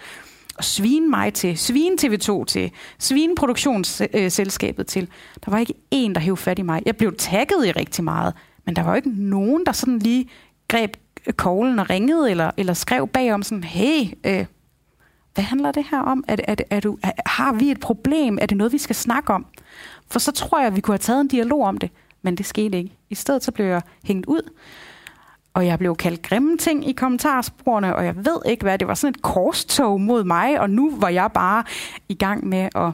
Og svine mig til, svine TV2 til, svine produktionsselskabet til. Der var ikke én, der hævde fat i mig. Jeg blev tagget i rigtig meget. Men der var jo ikke nogen, der sådan lige greb øh, koglen og ringede, eller, eller skrev bagom sådan, hey, øh, hvad handler det her om? Er, er, er du, er, har vi et problem? Er det noget, vi skal snakke om? For så tror jeg, at vi kunne have taget en dialog om det, men det skete ikke. I stedet så blev jeg hængt ud, og jeg blev kaldt grimme ting i kommentarsporene, og jeg ved ikke hvad, det var sådan et korstog mod mig, og nu var jeg bare i gang med at,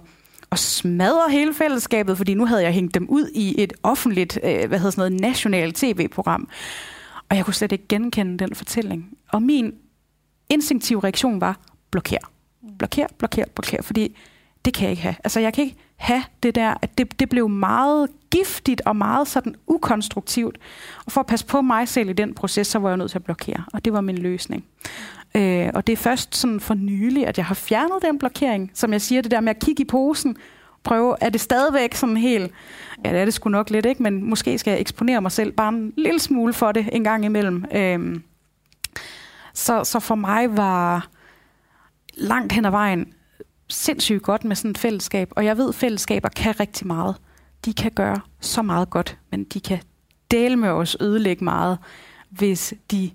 og smadre hele fællesskabet, fordi nu havde jeg hængt dem ud i et offentligt, øh, hvad hedder sådan noget, nationalt tv-program. Og jeg kunne slet ikke genkende den fortælling. Og min instinktive reaktion var, blokér. Blokér, blokér, blokér, fordi det kan jeg ikke have. Altså jeg kan ikke have det der, at det, det blev meget giftigt og meget sådan ukonstruktivt. Og for at passe på mig selv i den proces, så var jeg nødt til at blokere. Og det var min løsning. Øh, og det er først sådan for nylig, at jeg har fjernet den blokering. Som jeg siger, det der med at kigge i posen, prøve, er det stadigvæk sådan helt, ja det er det sgu nok lidt, ikke? men måske skal jeg eksponere mig selv bare en lille smule for det en gang imellem. Øh, så, så for mig var langt hen ad vejen sindssygt godt med sådan et fællesskab, og jeg ved, at fællesskaber kan rigtig meget. De kan gøre så meget godt, men de kan dele med os ødelægge meget, hvis de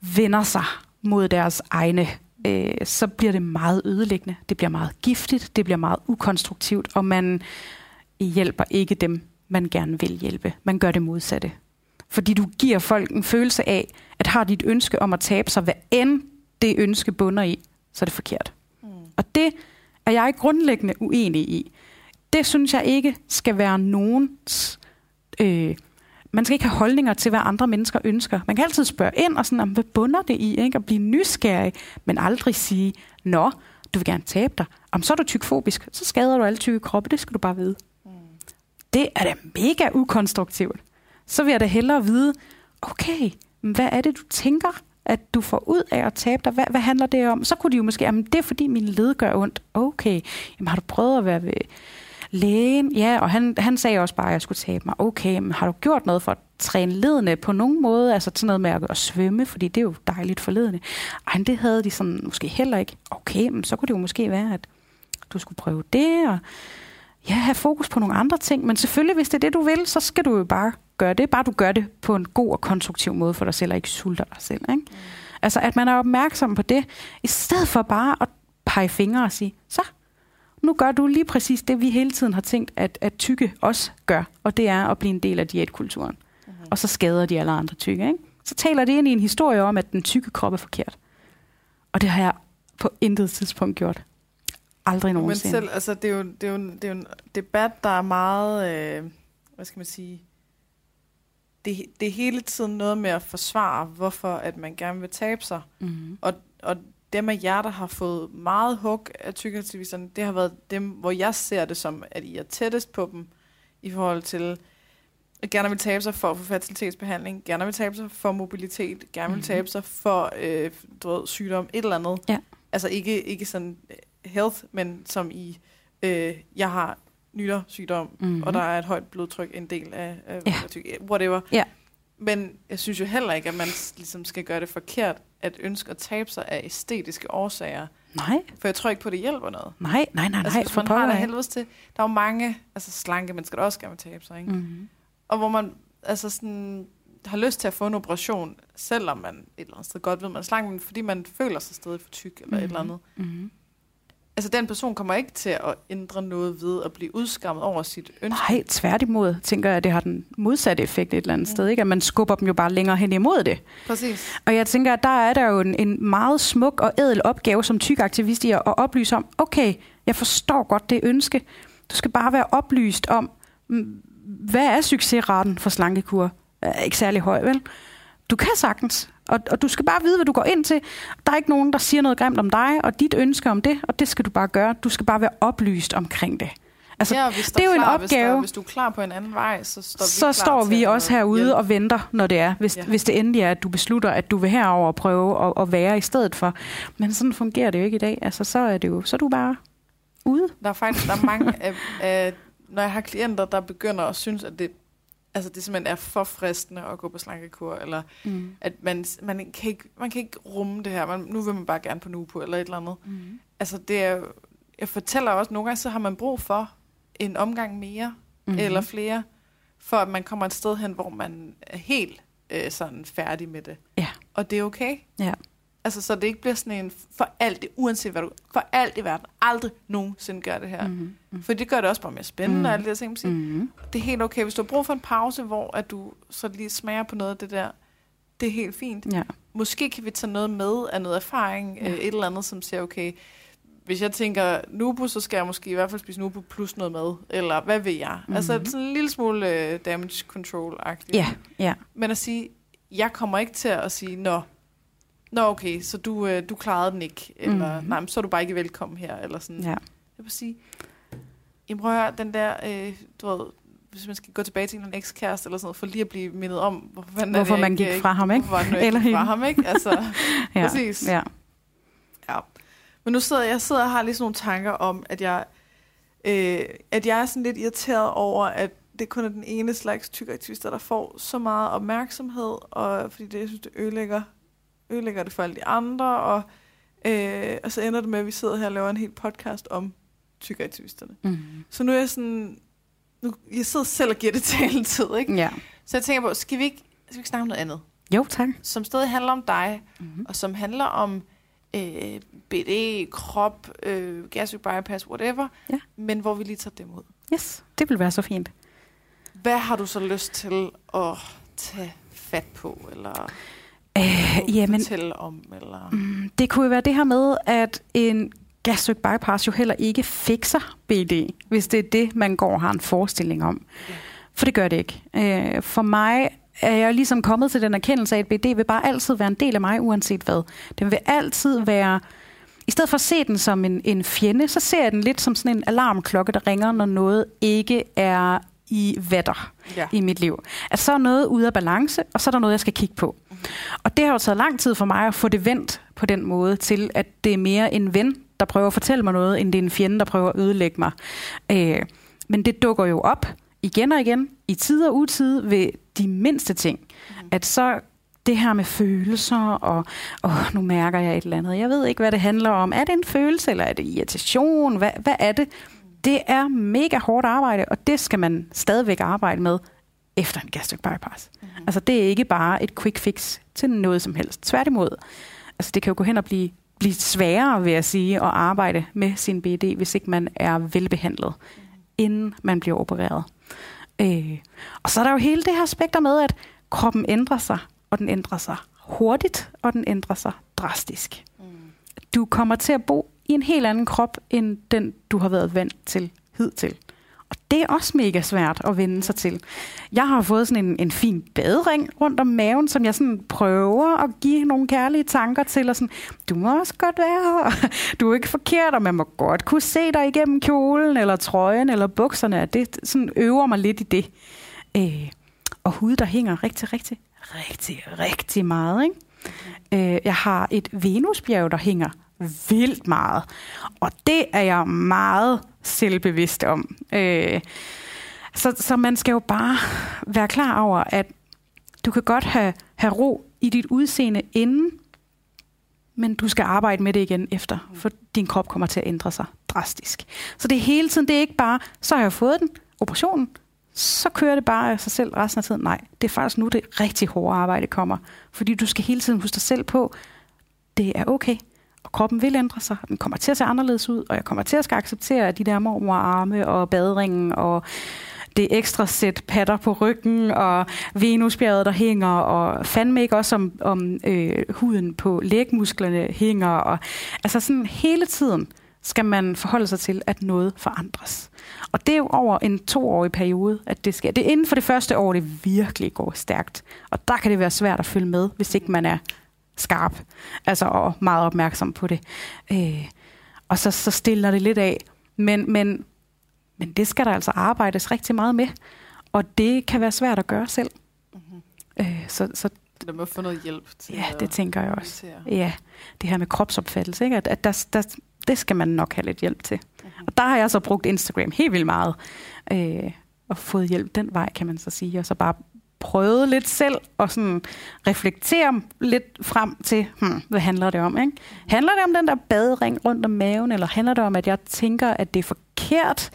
vender sig mod deres egne, øh, så bliver det meget ødelæggende. Det bliver meget giftigt, det bliver meget ukonstruktivt, og man hjælper ikke dem, man gerne vil hjælpe. Man gør det modsatte. Fordi du giver folk en følelse af, at har dit ønske om at tabe sig, hvad end det ønske bunder i, så er det forkert. Og det er jeg grundlæggende uenig i. Det synes jeg ikke skal være nogens... Øh, man skal ikke have holdninger til, hvad andre mennesker ønsker. Man kan altid spørge ind og sådan, hvad bunder det i, ikke? Og blive nysgerrig, men aldrig sige, nå, du vil gerne tabe dig. Om så er du tykfobisk, så skader du alle tykke kroppe, det skal du bare vide. Mm. Det er da mega ukonstruktivt. Så vil jeg da hellere vide, okay, hvad er det, du tænker? at du får ud af at tabe dig? Hvad, hvad handler det om? Så kunne de jo måske, jamen det er fordi min led gør ondt. Okay, jamen har du prøvet at være ved lægen? Ja, og han, han sagde også bare, at jeg skulle tabe mig. Okay, men har du gjort noget for at træne ledene på nogen måde? Altså sådan noget med at, at svømme, fordi det er jo dejligt for ledene. Ej, det havde de sådan måske heller ikke. Okay, men så kunne det jo måske være, at du skulle prøve det, og ja, have fokus på nogle andre ting. Men selvfølgelig, hvis det er det, du vil, så skal du jo bare gøre det. Bare du gør det på en god og konstruktiv måde for dig selv, og ikke sulter dig selv. Ikke? Mm. Altså, at man er opmærksom på det, i stedet for bare at pege fingre og sige, så, nu gør du lige præcis det, vi hele tiden har tænkt, at, at tykke også gør, og det er at blive en del af diætkulturen. Mm. Og så skader de alle andre tykke. Ikke? Så taler det ind i en historie om, at den tykke krop er forkert. Og det har jeg på intet tidspunkt gjort. Aldrig nogensinde. Men selv, altså, det, er jo, det, er jo, det er jo en debat, der er meget, øh, hvad skal man sige, det, det er hele tiden noget med at forsvare, hvorfor at man gerne vil tabe sig. Mm-hmm. Og, og dem af jer, der har fået meget hug af tykaktivisterne, det har været dem, hvor jeg ser det som, at I er tættest på dem i forhold til, at gerne vil tabe sig for at få fertilitetsbehandling, gerne vil tabe sig for mobilitet, gerne vil mm-hmm. tabe sig for øh, du ved, sygdom, et eller andet. Ja. Altså ikke, ikke sådan øh, health, men som i, øh, jeg har nyrersygdom, mm-hmm. og der er et højt blodtryk, en del af, af ja. whatever. Ja. Men jeg synes jo heller ikke, at man ligesom skal gøre det forkert, at ønske at tabe sig af æstetiske årsager. Nej. For jeg tror ikke på, at det hjælper noget. Nej, nej, nej. Altså, hvis man har det helvedes til. Der er jo mange altså slanke mennesker, der også gerne vil tabe sig. Ikke? Mm-hmm. Og hvor man altså sådan, har lyst til at få en operation, selvom man et eller andet sted godt ved, man er slank, men fordi man føler sig stadig for tyk eller mm-hmm. et eller andet. Mm-hmm altså den person kommer ikke til at ændre noget ved at blive udskammet over sit ønske. Nej, tværtimod tænker jeg, at det har den modsatte effekt et eller andet mm. sted. Ikke? At man skubber dem jo bare længere hen imod det. Præcis. Og jeg tænker, at der er der jo en, en meget smuk og ædel opgave som tyk aktivist i at oplyse om, okay, jeg forstår godt det ønske. Du skal bare være oplyst om, hvad er succesraten for slankekur? Er ikke særlig høj, vel? Du kan sagtens. Og, og du skal bare vide, hvad du går ind til. Der er ikke nogen, der siger noget grimt om dig, og dit ønske om det, og det skal du bare gøre. Du skal bare være oplyst omkring det. Altså, ja, det er jo klar, en opgave. Hvis, der, hvis du er klar på en anden vej, så står vi Så står vi også herude hjælp. og venter, når det er. Hvis, ja. hvis det endelig er, at du beslutter, at du vil herover prøve at, at være i stedet for. Men sådan fungerer det jo ikke i dag. Altså, så er det jo, så er du bare ude. Der er faktisk der er mange af, af, når jeg har klienter, der begynder at synes, at det altså det simpelthen er for fristende at gå på slankekur, eller mm. at man, man, kan ikke, man kan ikke rumme det her, man, nu vil man bare gerne på på eller et eller andet. Mm. Altså det er jeg fortæller også, nogle gange så har man brug for en omgang mere, mm. eller flere, for at man kommer et sted hen, hvor man er helt øh, sådan færdig med det. Ja. og det er okay. Ja. Altså, så det ikke bliver sådan en for alt det, uanset hvad du, for alt i verden, aldrig nogensinde gør det her. Mm. Mm. For det gør det også bare mere spændende, Mhm. mm. og alt det der ting, man siger. Mm. Det er helt okay, hvis du har brug for en pause, hvor at du så lige smager på noget af det der, det er helt fint. Ja. Måske kan vi tage noget med af noget erfaring, Ja. ja. et eller andet, som siger, okay, hvis jeg tænker Nubu, så skal jeg måske i hvert fald spise Nubu plus noget mad, eller hvad ved jeg. Mm-hmm. Altså sådan en lille smule uh, damage control-agtigt. Ja, ja. Men at sige, jeg kommer ikke til at sige, nå, nå okay, så du, øh, du klarede den ikke, eller mm. nej, men så er du bare ikke velkommen her, eller sådan. ja. Jeg vil sige, jamen prøv at høre, den der, øh, du ved, hvis man skal gå tilbage til en ekskæreste eller sådan noget, for lige at blive mindet om, hvorfor, er Hvorfor det, man jeg gik fra ham, ikke? Hvorfor Eller gik fra ham, ikke? Altså, *laughs* ja. *laughs* Præcis. Ja. ja. Men nu sidder jeg sidder og har lige sådan nogle tanker om, at jeg, øh, at jeg er sådan lidt irriteret over, at det kun er den ene slags tykaktivister, der får så meget opmærksomhed, og fordi det, jeg synes, det ødelægger, ødelægger det for alle de andre, og, øh, og så ender det med, at vi sidder her og laver en helt podcast om tykaktivisterne. Mm. Så nu er jeg sådan, nu, jeg sidder selv og giver det *laughs* taletid, ikke? ja. Så jeg tænker på, skal vi ikke, skal vi ikke snakke om noget andet? Jo, tak. Som stadig handler om dig, Mm. og som handler om øh, BD, krop, øh, gastric bypass, whatever, Ja. men hvor vi lige tager dem ud. Yes, det vil være så fint. Hvad har du så lyst til at tage fat på, eller Øh, jamen, fortælle om? Eller? Mm, Det kunne jo være det her med, at en gastric bypass jo heller ikke fikser BD, hvis det er det, man går og har en forestilling om. Ja. For det gør det ikke. Øh, For mig er jeg ligesom kommet til den erkendelse af, at BD vil bare altid være en del af mig, uanset hvad. Den vil altid være... I stedet for at se den som en, en fjende, så ser jeg den lidt som sådan en alarmklokke, der ringer, når noget ikke er i vatter Ja. i mit liv. At så er noget ude af balance, og så er der noget, jeg skal kigge på. Og det har jo taget lang tid for mig at få det vendt på den måde til, at det er mere en ven, der prøver at fortælle mig noget, end det er en fjende, der prøver at ødelægge mig. Øh, men det dukker jo op igen og igen, i tid og utid, ved de mindste ting. Mm. At så det her med følelser, og åh, nu mærker jeg et eller andet. Jeg ved ikke, hvad det handler om. Er det en følelse, eller er det irritation? Hvad, hvad er det? Det er mega hårdt arbejde, og det skal man stadigvæk arbejde med efter en gastric bypass. Mhm. Mm. Altså, det er ikke bare et quick fix til noget som helst. Tværtimod. Altså, det kan jo gå hen og blive, blive sværere, vil jeg sige, at arbejde med sin BD, hvis ikke man er velbehandlet, mm. inden man bliver opereret. Øh. Og så er der jo hele det her spekter med, at kroppen ændrer sig, og den ændrer sig hurtigt, og den ændrer sig drastisk. Mm. Du kommer til at bo i en helt anden krop, end den, du har været vant til hidtil. Og det er også mega svært at vende sig til. Jeg har fået sådan en, en fin badering rundt om maven, som jeg sådan prøver at give nogle kærlige tanker til. Og sådan, du må også godt være her. *laughs* Du er ikke forkert, og man må godt kunne se dig igennem kjolen, eller trøjen, eller bukserne. Det sådan øver mig lidt i det. Øh, og hud, der hænger rigtig, rigtig, rigtig, rigtig meget. Ikke? Øh, jeg har et Venusbjerg, der hænger vildt meget. Og det er jeg meget selvbevidst om. Øh, så, så man skal jo bare være klar over, at du kan godt have, have ro i dit udseende inden, men du skal arbejde med det igen efter, for din krop kommer til at ændre sig drastisk. Så det er hele tiden, det er ikke bare, så har jeg fået den, operationen, så kører det bare af sig selv resten af tiden. Nej, det er faktisk nu, det rigtig hårde arbejde kommer. Fordi du skal hele tiden huske dig selv på, det er okay. Og kroppen vil ændre sig, den kommer til at se anderledes ud, og jeg kommer til at skal acceptere de der mormorarme og badringen og det ekstra sæt patter på ryggen, og venusbjerget, der hænger, og fandme ikke også om, om øh, huden på lægmusklerne hænger. Og, altså sådan hele tiden skal man forholde sig til, at noget forandres. Og det er jo over en toårig periode, at det sker. Det er inden for det første år, det virkelig går stærkt. Og der kan det være svært at følge med, hvis ikke man er skarp, altså og meget opmærksom på det. Øh, og så, så stiller det lidt af. Men, men, men det skal der altså arbejdes rigtig meget med. Og det kan være svært at gøre selv. Mm-hmm. Øh, så, så Der må få noget hjælp til ja, det tænker jeg også. Ja, det her med kropsopfattelse, ikke? at, at der, der, det skal man nok have lidt hjælp til. Mhm. Og der har jeg så brugt Instagram helt vildt meget. Øh, og fået hjælp den vej, kan man så sige. Og så bare prøvet lidt selv og sådan reflektere lidt frem til, hmm, hvad handler det om? Ikke? Handler det om den der badering rundt om maven, eller handler det om, at jeg tænker, at det er forkert,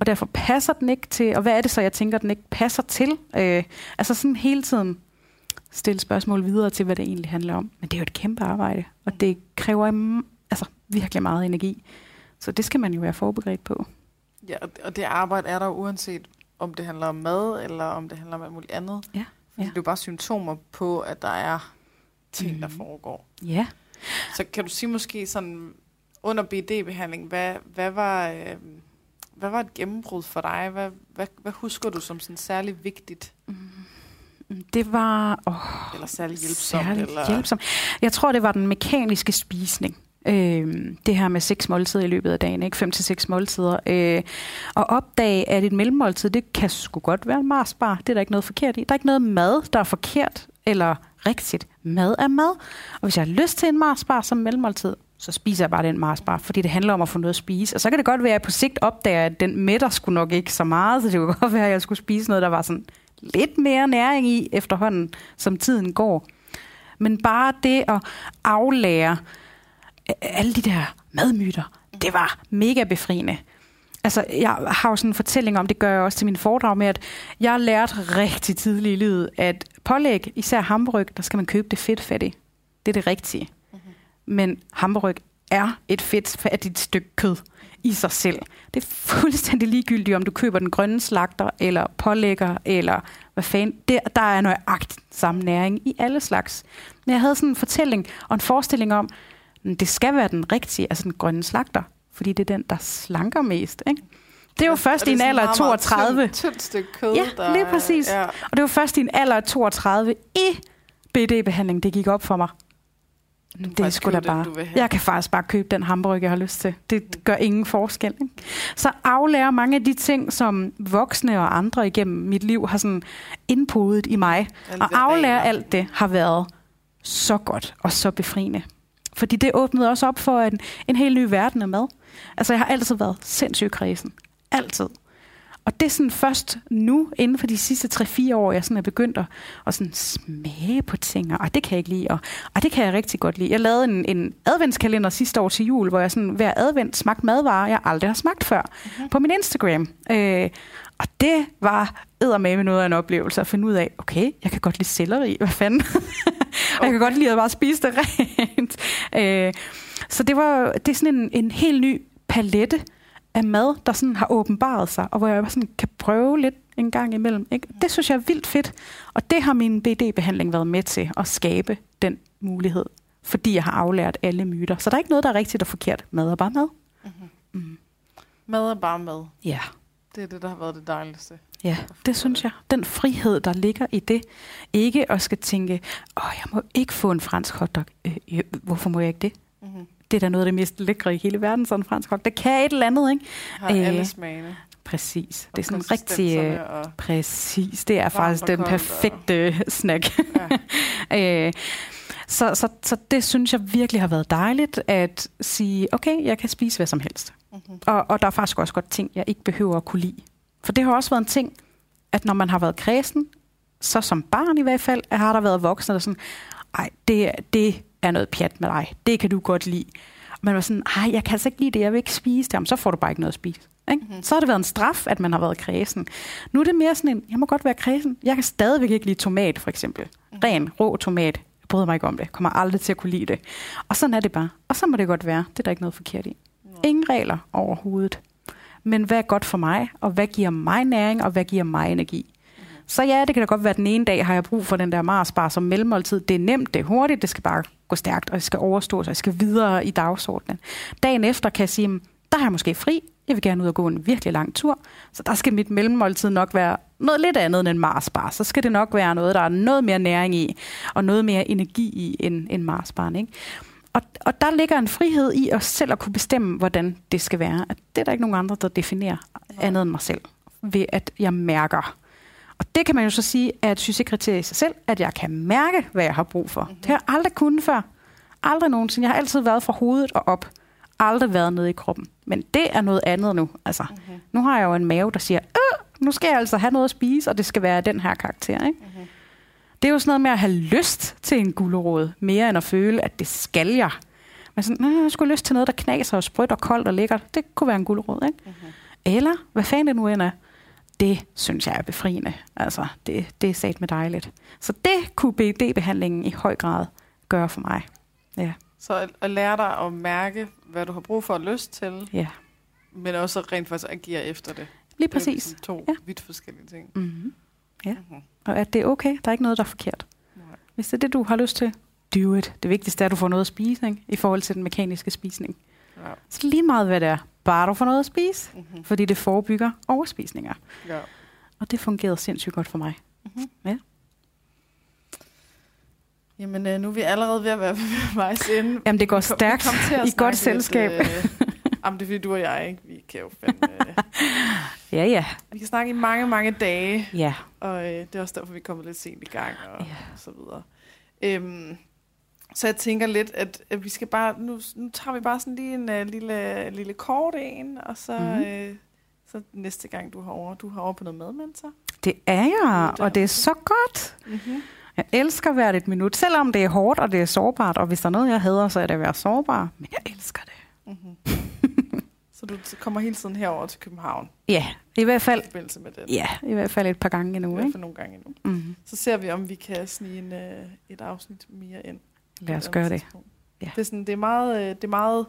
og derfor passer den ikke til, og hvad er det så, jeg tænker, den ikke passer til? Øh, altså sådan hele tiden stille spørgsmål videre til, hvad det egentlig handler om. Men det er jo et kæmpe arbejde, og det kræver altså, virkelig meget energi. Så det skal man jo være forberedt på. Ja, og- det arbejde er der uanset, om det handler om mad, eller om det handler om alt muligt andet. Ja, Fordi ja. det er jo bare symptomer på, at der er ting, der Mhm. foregår. Ja. Så kan du sige måske sådan, under BD-behandling, hvad, hvad, var, øh, hvad var et gennembrud for dig? Hvad, hvad, hvad husker du som sådan særlig vigtigt, Det var åh, eller særlig hjælpsomt? særligt eller? hjælpsomt. Jeg tror, det var den mekaniske spisning. Øh, det her med seks måltider i løbet af dagen, ikke? Fem til seks måltider. Øh, og opdage, at et mellemmåltid, det kan sgu godt være en Marsbar. Det er der ikke noget forkert i. Der er ikke noget mad, der er forkert eller rigtigt. Mad er mad. Og hvis jeg har lyst til en Marsbar som mellemmåltid, så spiser jeg bare den Marsbar, fordi det handler om at få noget at spise. Og så kan det godt være, at jeg på sigt opdager, at den mætter sgu nok ikke så meget, så det kunne godt være, at jeg skulle spise noget, der var sådan lidt mere næring i efterhånden, som tiden går. Men bare det at aflære øh, alle de der madmyter, det var mega befriende. Altså, jeg har jo sådan en fortælling om, det gør jeg også til min foredrag med, at jeg lærte rigtig tidligt i livet, at pålæg, især hamburg, der skal man købe det fedtfattige. Det er det rigtige. Men hamburg er et fedtfattigt stykke kød i sig selv. Det er fuldstændig ligegyldigt, om du køber den grønne slagter, eller pålægger, eller hvad fanden. Der, der er nøjagtigt samme næring i alle slags. Men jeg havde sådan en fortælling og en forestilling om, det skal være den rigtige, altså den grønne slagter, fordi det er den, der slanker mest. Ikke? Det jo først i en alder af 32. Tyndt, tyndt stykke kød, Ja, der, lige præcis. Ja. Og det var først i en alder af 32 i BD-behandling, det gik op for mig. kan Det er sgu da den, bare. du have. Jeg kan faktisk bare købe den hamburger, jeg har lyst til. Det gør ingen forskel. Ikke? Så aflære mange af de ting, som voksne og andre igennem mit liv har sådan indpodet i mig. Og de aflære regler. alt det har været så godt og så befriende. Fordi det åbnede også op for en, en helt ny verden af mad. Altså, jeg har altid været sindssygt kredsen. Altid. Og det er sådan først nu, inden for de sidste 3-4 år, jeg sådan er begyndt at, at sådan smage på ting, og det kan jeg ikke lide, og, og det kan jeg rigtig godt lide. Jeg lavede en, en adventskalender sidste år til jul, hvor jeg sådan hver advent smagte madvarer, jeg aldrig har smagt før, mm-hmm. på min Instagram. Øh, og det var eddermame noget af en oplevelse at finde ud af, okay, jeg kan godt lide selleri, hvad fanden? og *laughs* jeg kan godt lide at bare spise det rent. *laughs* Øh, så det var det er sådan en, en helt ny palette af mad, der sådan har åbenbaret sig, og hvor jeg sådan kan prøve lidt en gang imellem. Ikke? Det synes jeg er vildt fedt, og det har min BD-behandling været med til at skabe den mulighed, fordi jeg har aflært alle myter. Så der er ikke noget, der er rigtigt og forkert. Mad er bare mad. Mm. Mad er bare mad. Ja. Det er det, der har været det dejligste. Ja, det synes jeg. Den frihed, der ligger i det. Ikke at skal tænke, åh, jeg må ikke få en fransk hotdog. Øh, øh, hvorfor må jeg ikke det? Mm-hmm. Det er da noget af det mest lækre i hele verden, sådan en fransk hotdog. Det kan et eller andet, ikke? Har Øh, alle smagene. Præcis. og Det er sådan rigtig... Øh, Og, præcis. Det er faktisk og den perfekte *laughs* snack. ja. øh, så, så, så det synes jeg virkelig har været dejligt, at sige, okay, jeg kan spise hvad som helst. Mm-hmm. Og, og der er faktisk også godt ting, jeg ikke behøver at kunne lide. For det har også været en ting, at når man har været kredsen, så som barn i hvert fald, har der været voksne, der sådan, ej, det, det er noget pjat med dig. Det kan du godt lide. Og man var sådan, ej, jeg kan altså ikke lide det, jeg vil ikke spise det. Jamen, så får du bare ikke noget at spise. Ikke? Mhm. Mm-hmm. Så har det været en straf, at man har været kredsen. Nu er det mere sådan en, jeg må godt være kredsen. Jeg kan stadigvæk ikke lide tomat, for eksempel. Ren, rå tomat. Bryder mig ikke om det. Kommer aldrig til at kunne lide det. Og sådan er det bare. Og så må det godt være. Det er der ikke noget forkert i. Ingen regler overhovedet. Men hvad er godt for mig, og hvad giver mig næring, og hvad giver mig energi? Så ja, det kan da godt være, at den ene dag har jeg brug for den der Marsbar som mellemmåltid. Det er nemt, det er hurtigt, det skal bare gå stærkt, og det skal overstås, og jeg skal videre i dagsordenen. Dagen efter kan jeg sige, "Mm, der har jeg måske fri, jeg vil gerne ud og gå en virkelig lang tur, så der skal mit mellemmåltid nok være noget lidt andet end en Marsbar. Så skal det nok være noget, der er noget mere næring i, og noget mere energi i end, end Marsbaren. Ikke? Og, og der ligger en frihed i os selv at kunne bestemme, hvordan det skal være. At det er der ikke nogen andre, der definerer andet end mig selv, ved at jeg mærker. Og det kan man jo så sige er et succeskriterie i sig selv, at jeg kan mærke, hvad jeg har brug for. Mm-hmm. Det har jeg aldrig kunnet før. Aldrig nogensinde. Jeg har altid været fra hovedet og op. Aldrig været nede i kroppen. Men det er noget andet nu. Altså, Mm-hmm. nu har jeg jo en mave, der siger, øh, nu skal jeg altså have noget at spise, og det skal være den her karakter. Ikke? Mm-hmm. Det er jo sådan noget med at have lyst til en gulerod, mere end at føle, at det skal jeg. Men sådan, "Nå, jeg skulle lyst til noget, der knaser og sprødt og koldt og lækkert. Det kunne være en gulerod, ikke? Mm-hmm. Eller, hvad fanden det nu end er, det synes jeg er befriende. Altså, det, det er sat med dejligt. Så det kunne BD-behandlingen i høj grad gøre for mig. Ja, Så at lære dig at mærke, hvad du har brug for og lyst til, ja. men også rent faktisk agere efter det. lige Det er præcis. ligesom to Ja. vidt forskellige ting. Mm-hmm. Ja. Mhm. Og at det er okay. Der er ikke noget, der er forkert. Nej. Hvis det er det, du har lyst til, do it. Det vigtigste er, at du får noget at spise, ikke? i forhold til den mekaniske spisning. Ja. Så lige meget, hvad det er. Bare du får noget at spise, Mm-hmm. fordi det forebygger overspisninger. Ja. Og det fungerede sindssygt godt for mig. Mm-hmm. Ja. Jamen, øh, nu er vi allerede ved at være ved *laughs* vejs ende. Jamen, det går stærkt kom i godt snakke lidt, selskab. øh, Jamen, det er fordi, du og jeg, ikke? Vi kan jo fandme... Øh, *laughs* Ja, ja. vi kan snakke i mange, mange dage, Ja, og øh, det er også derfor, vi er kommet lidt sent i gang, og, Ja. og så videre. Øhm, så jeg tænker lidt, at, at vi skal bare... Nu, nu tager vi bare sådan lige en uh, lille, lille kort en, og så... Mm-hmm. Øh, så næste gang, du har over, du har over på noget medmentor. det er jeg, og det er så godt. Mm-hmm. Jeg elsker hvert et minut, selvom det er hårdt, og det er sårbart. Og hvis der er noget, jeg hader, så er det at være sårbar. Men jeg elsker det. Mm-hmm. *laughs* så du kommer hele tiden herover til København Ja, i hvert i fald, forbindelse med det. ja, i hvert fald et par gange I endnu. hvert Ikke? fald nogle gange endnu. Mm. Så ser vi, om vi kan snige en, øh, et afsnit mere ind. Lad os gøre det. Ja. Det, er sådan, det, er meget, øh, det er meget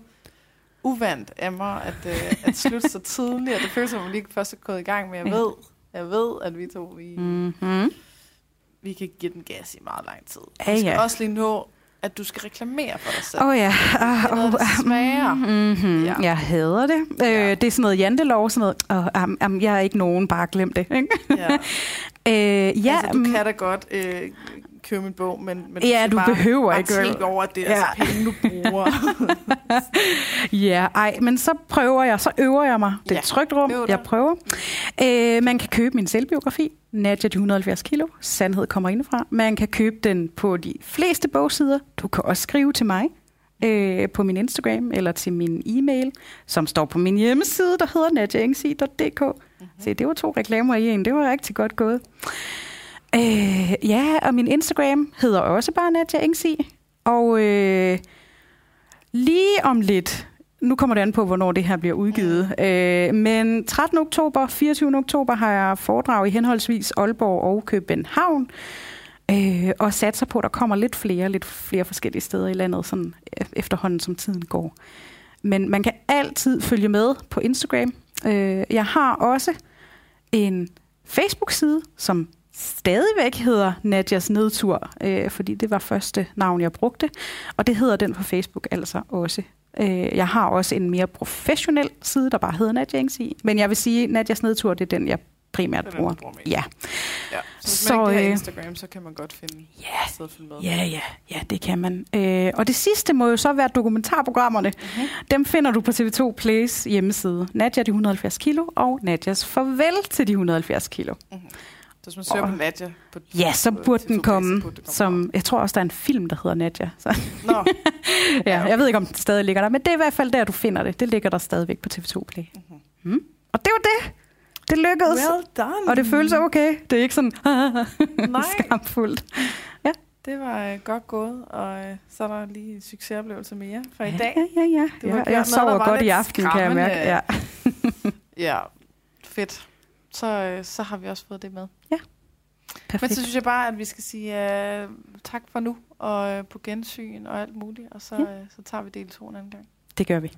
uvandt af mig, at, øh, at slutte så tidligt. Og det føles som, at vi lige først er gået i gang, men jeg ved, jeg ved, at vi to, vi, Mm-hmm. Vi kan give den gas i meget lang tid. Ja, Vi skal også lige nå, at du skal reklamere for dig selv. Åh oh, ja. Det noget, oh, der smager. Mm-hmm. Ja. Jeg hader det. Ja. Ja. Øh, det er sådan noget jantelov, sådan noget. Oh, um, um, jeg er ikke nogen, bare glem det. Ikke? Ja. *laughs* Øh, ja, altså, du mm, kan da godt øh, købe min bog, men, men Ja, du behøver bare ikke. tænke over, at det er Ja. altså penge, du bruger. *laughs* Ja, ej, men så prøver jeg, så øver jeg mig. Det er Ja, et trygt rum, jeg prøver. Øh, man kan købe min selvbiografi, Nadja de 170 kilo, Sandhed kommer indefra. Man kan købe den på de fleste bogsider. Du kan også skrive til mig øh, på min Instagram eller til min e-mail, som står på min hjemmeside, der hedder nadjaengsi.dk. Mm-hmm. Se, det var to reklamer i en. Det var rigtig godt gået. Øh, ja, og min Instagram hedder også bare Nadia Engsi. Og øh, lige om lidt, nu kommer det an på, hvornår det her bliver udgivet, øh, men 13. oktober, 24. oktober har jeg foredrag i henholdsvis Aalborg og København. Øh, og satser på, at der kommer lidt flere, lidt flere forskellige steder i landet, sådan e-, efterhånden som tiden går. Men man kan altid følge med på Instagram. Øh, jeg har også en Facebook-side, som stadigvæk hedder Nadjas Nedtur, øh, fordi det var første navn, jeg brugte. Og det hedder den på Facebook altså også. Øh, jeg har også en mere professionel side, der bare hedder Nadja Engsi. Men jeg vil sige, at Nadjas Nedtur, det er den, jeg primært Det er den, bruger. bruger. Ja. Ja. Så hvis Så, man ikke øh, Instagram, så kan man godt finde at følge med. Ja, ja, ja, det kan man. Øh, og det sidste må jo så være dokumentarprogrammerne. Mhm. Dem finder du på TV2 Plays hjemmeside. Nadja de 170 kilo og Nadjas farvel til de 170 kilo. Så hvis man søger Og- på Nadja på Ja, så burde TV2 den komme. burde komme Som, jeg tror også, der er en film, der hedder Nadja. Så. Nå, *laughs* ja, jeg ved ikke, om den stadig ligger der, men det er i hvert fald der, du finder det. Det ligger der stadigvæk på TV2 Play. Mhm. Mm. Og det var det. Det lykkedes. well done. Og det føles okay. Det er ikke sådan *laughs* skamfuldt. det var øh, godt gået, og øh, så er der lige en succesoplevelse mere for i dag. Ja, ja, ja. Du ja jeg noget, sover godt i aften, kan jeg mærke. Ja. Ja, fedt. Så, øh, så har vi også fået det med. Men Perfekt. så synes jeg bare, at vi skal sige uh, tak for nu, og uh, på gensyn og alt muligt, og så, Ja. uh, så tager vi del to en anden gang. Det gør vi.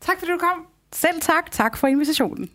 Tak fordi du kom. Selv tak. Tak for invitationen.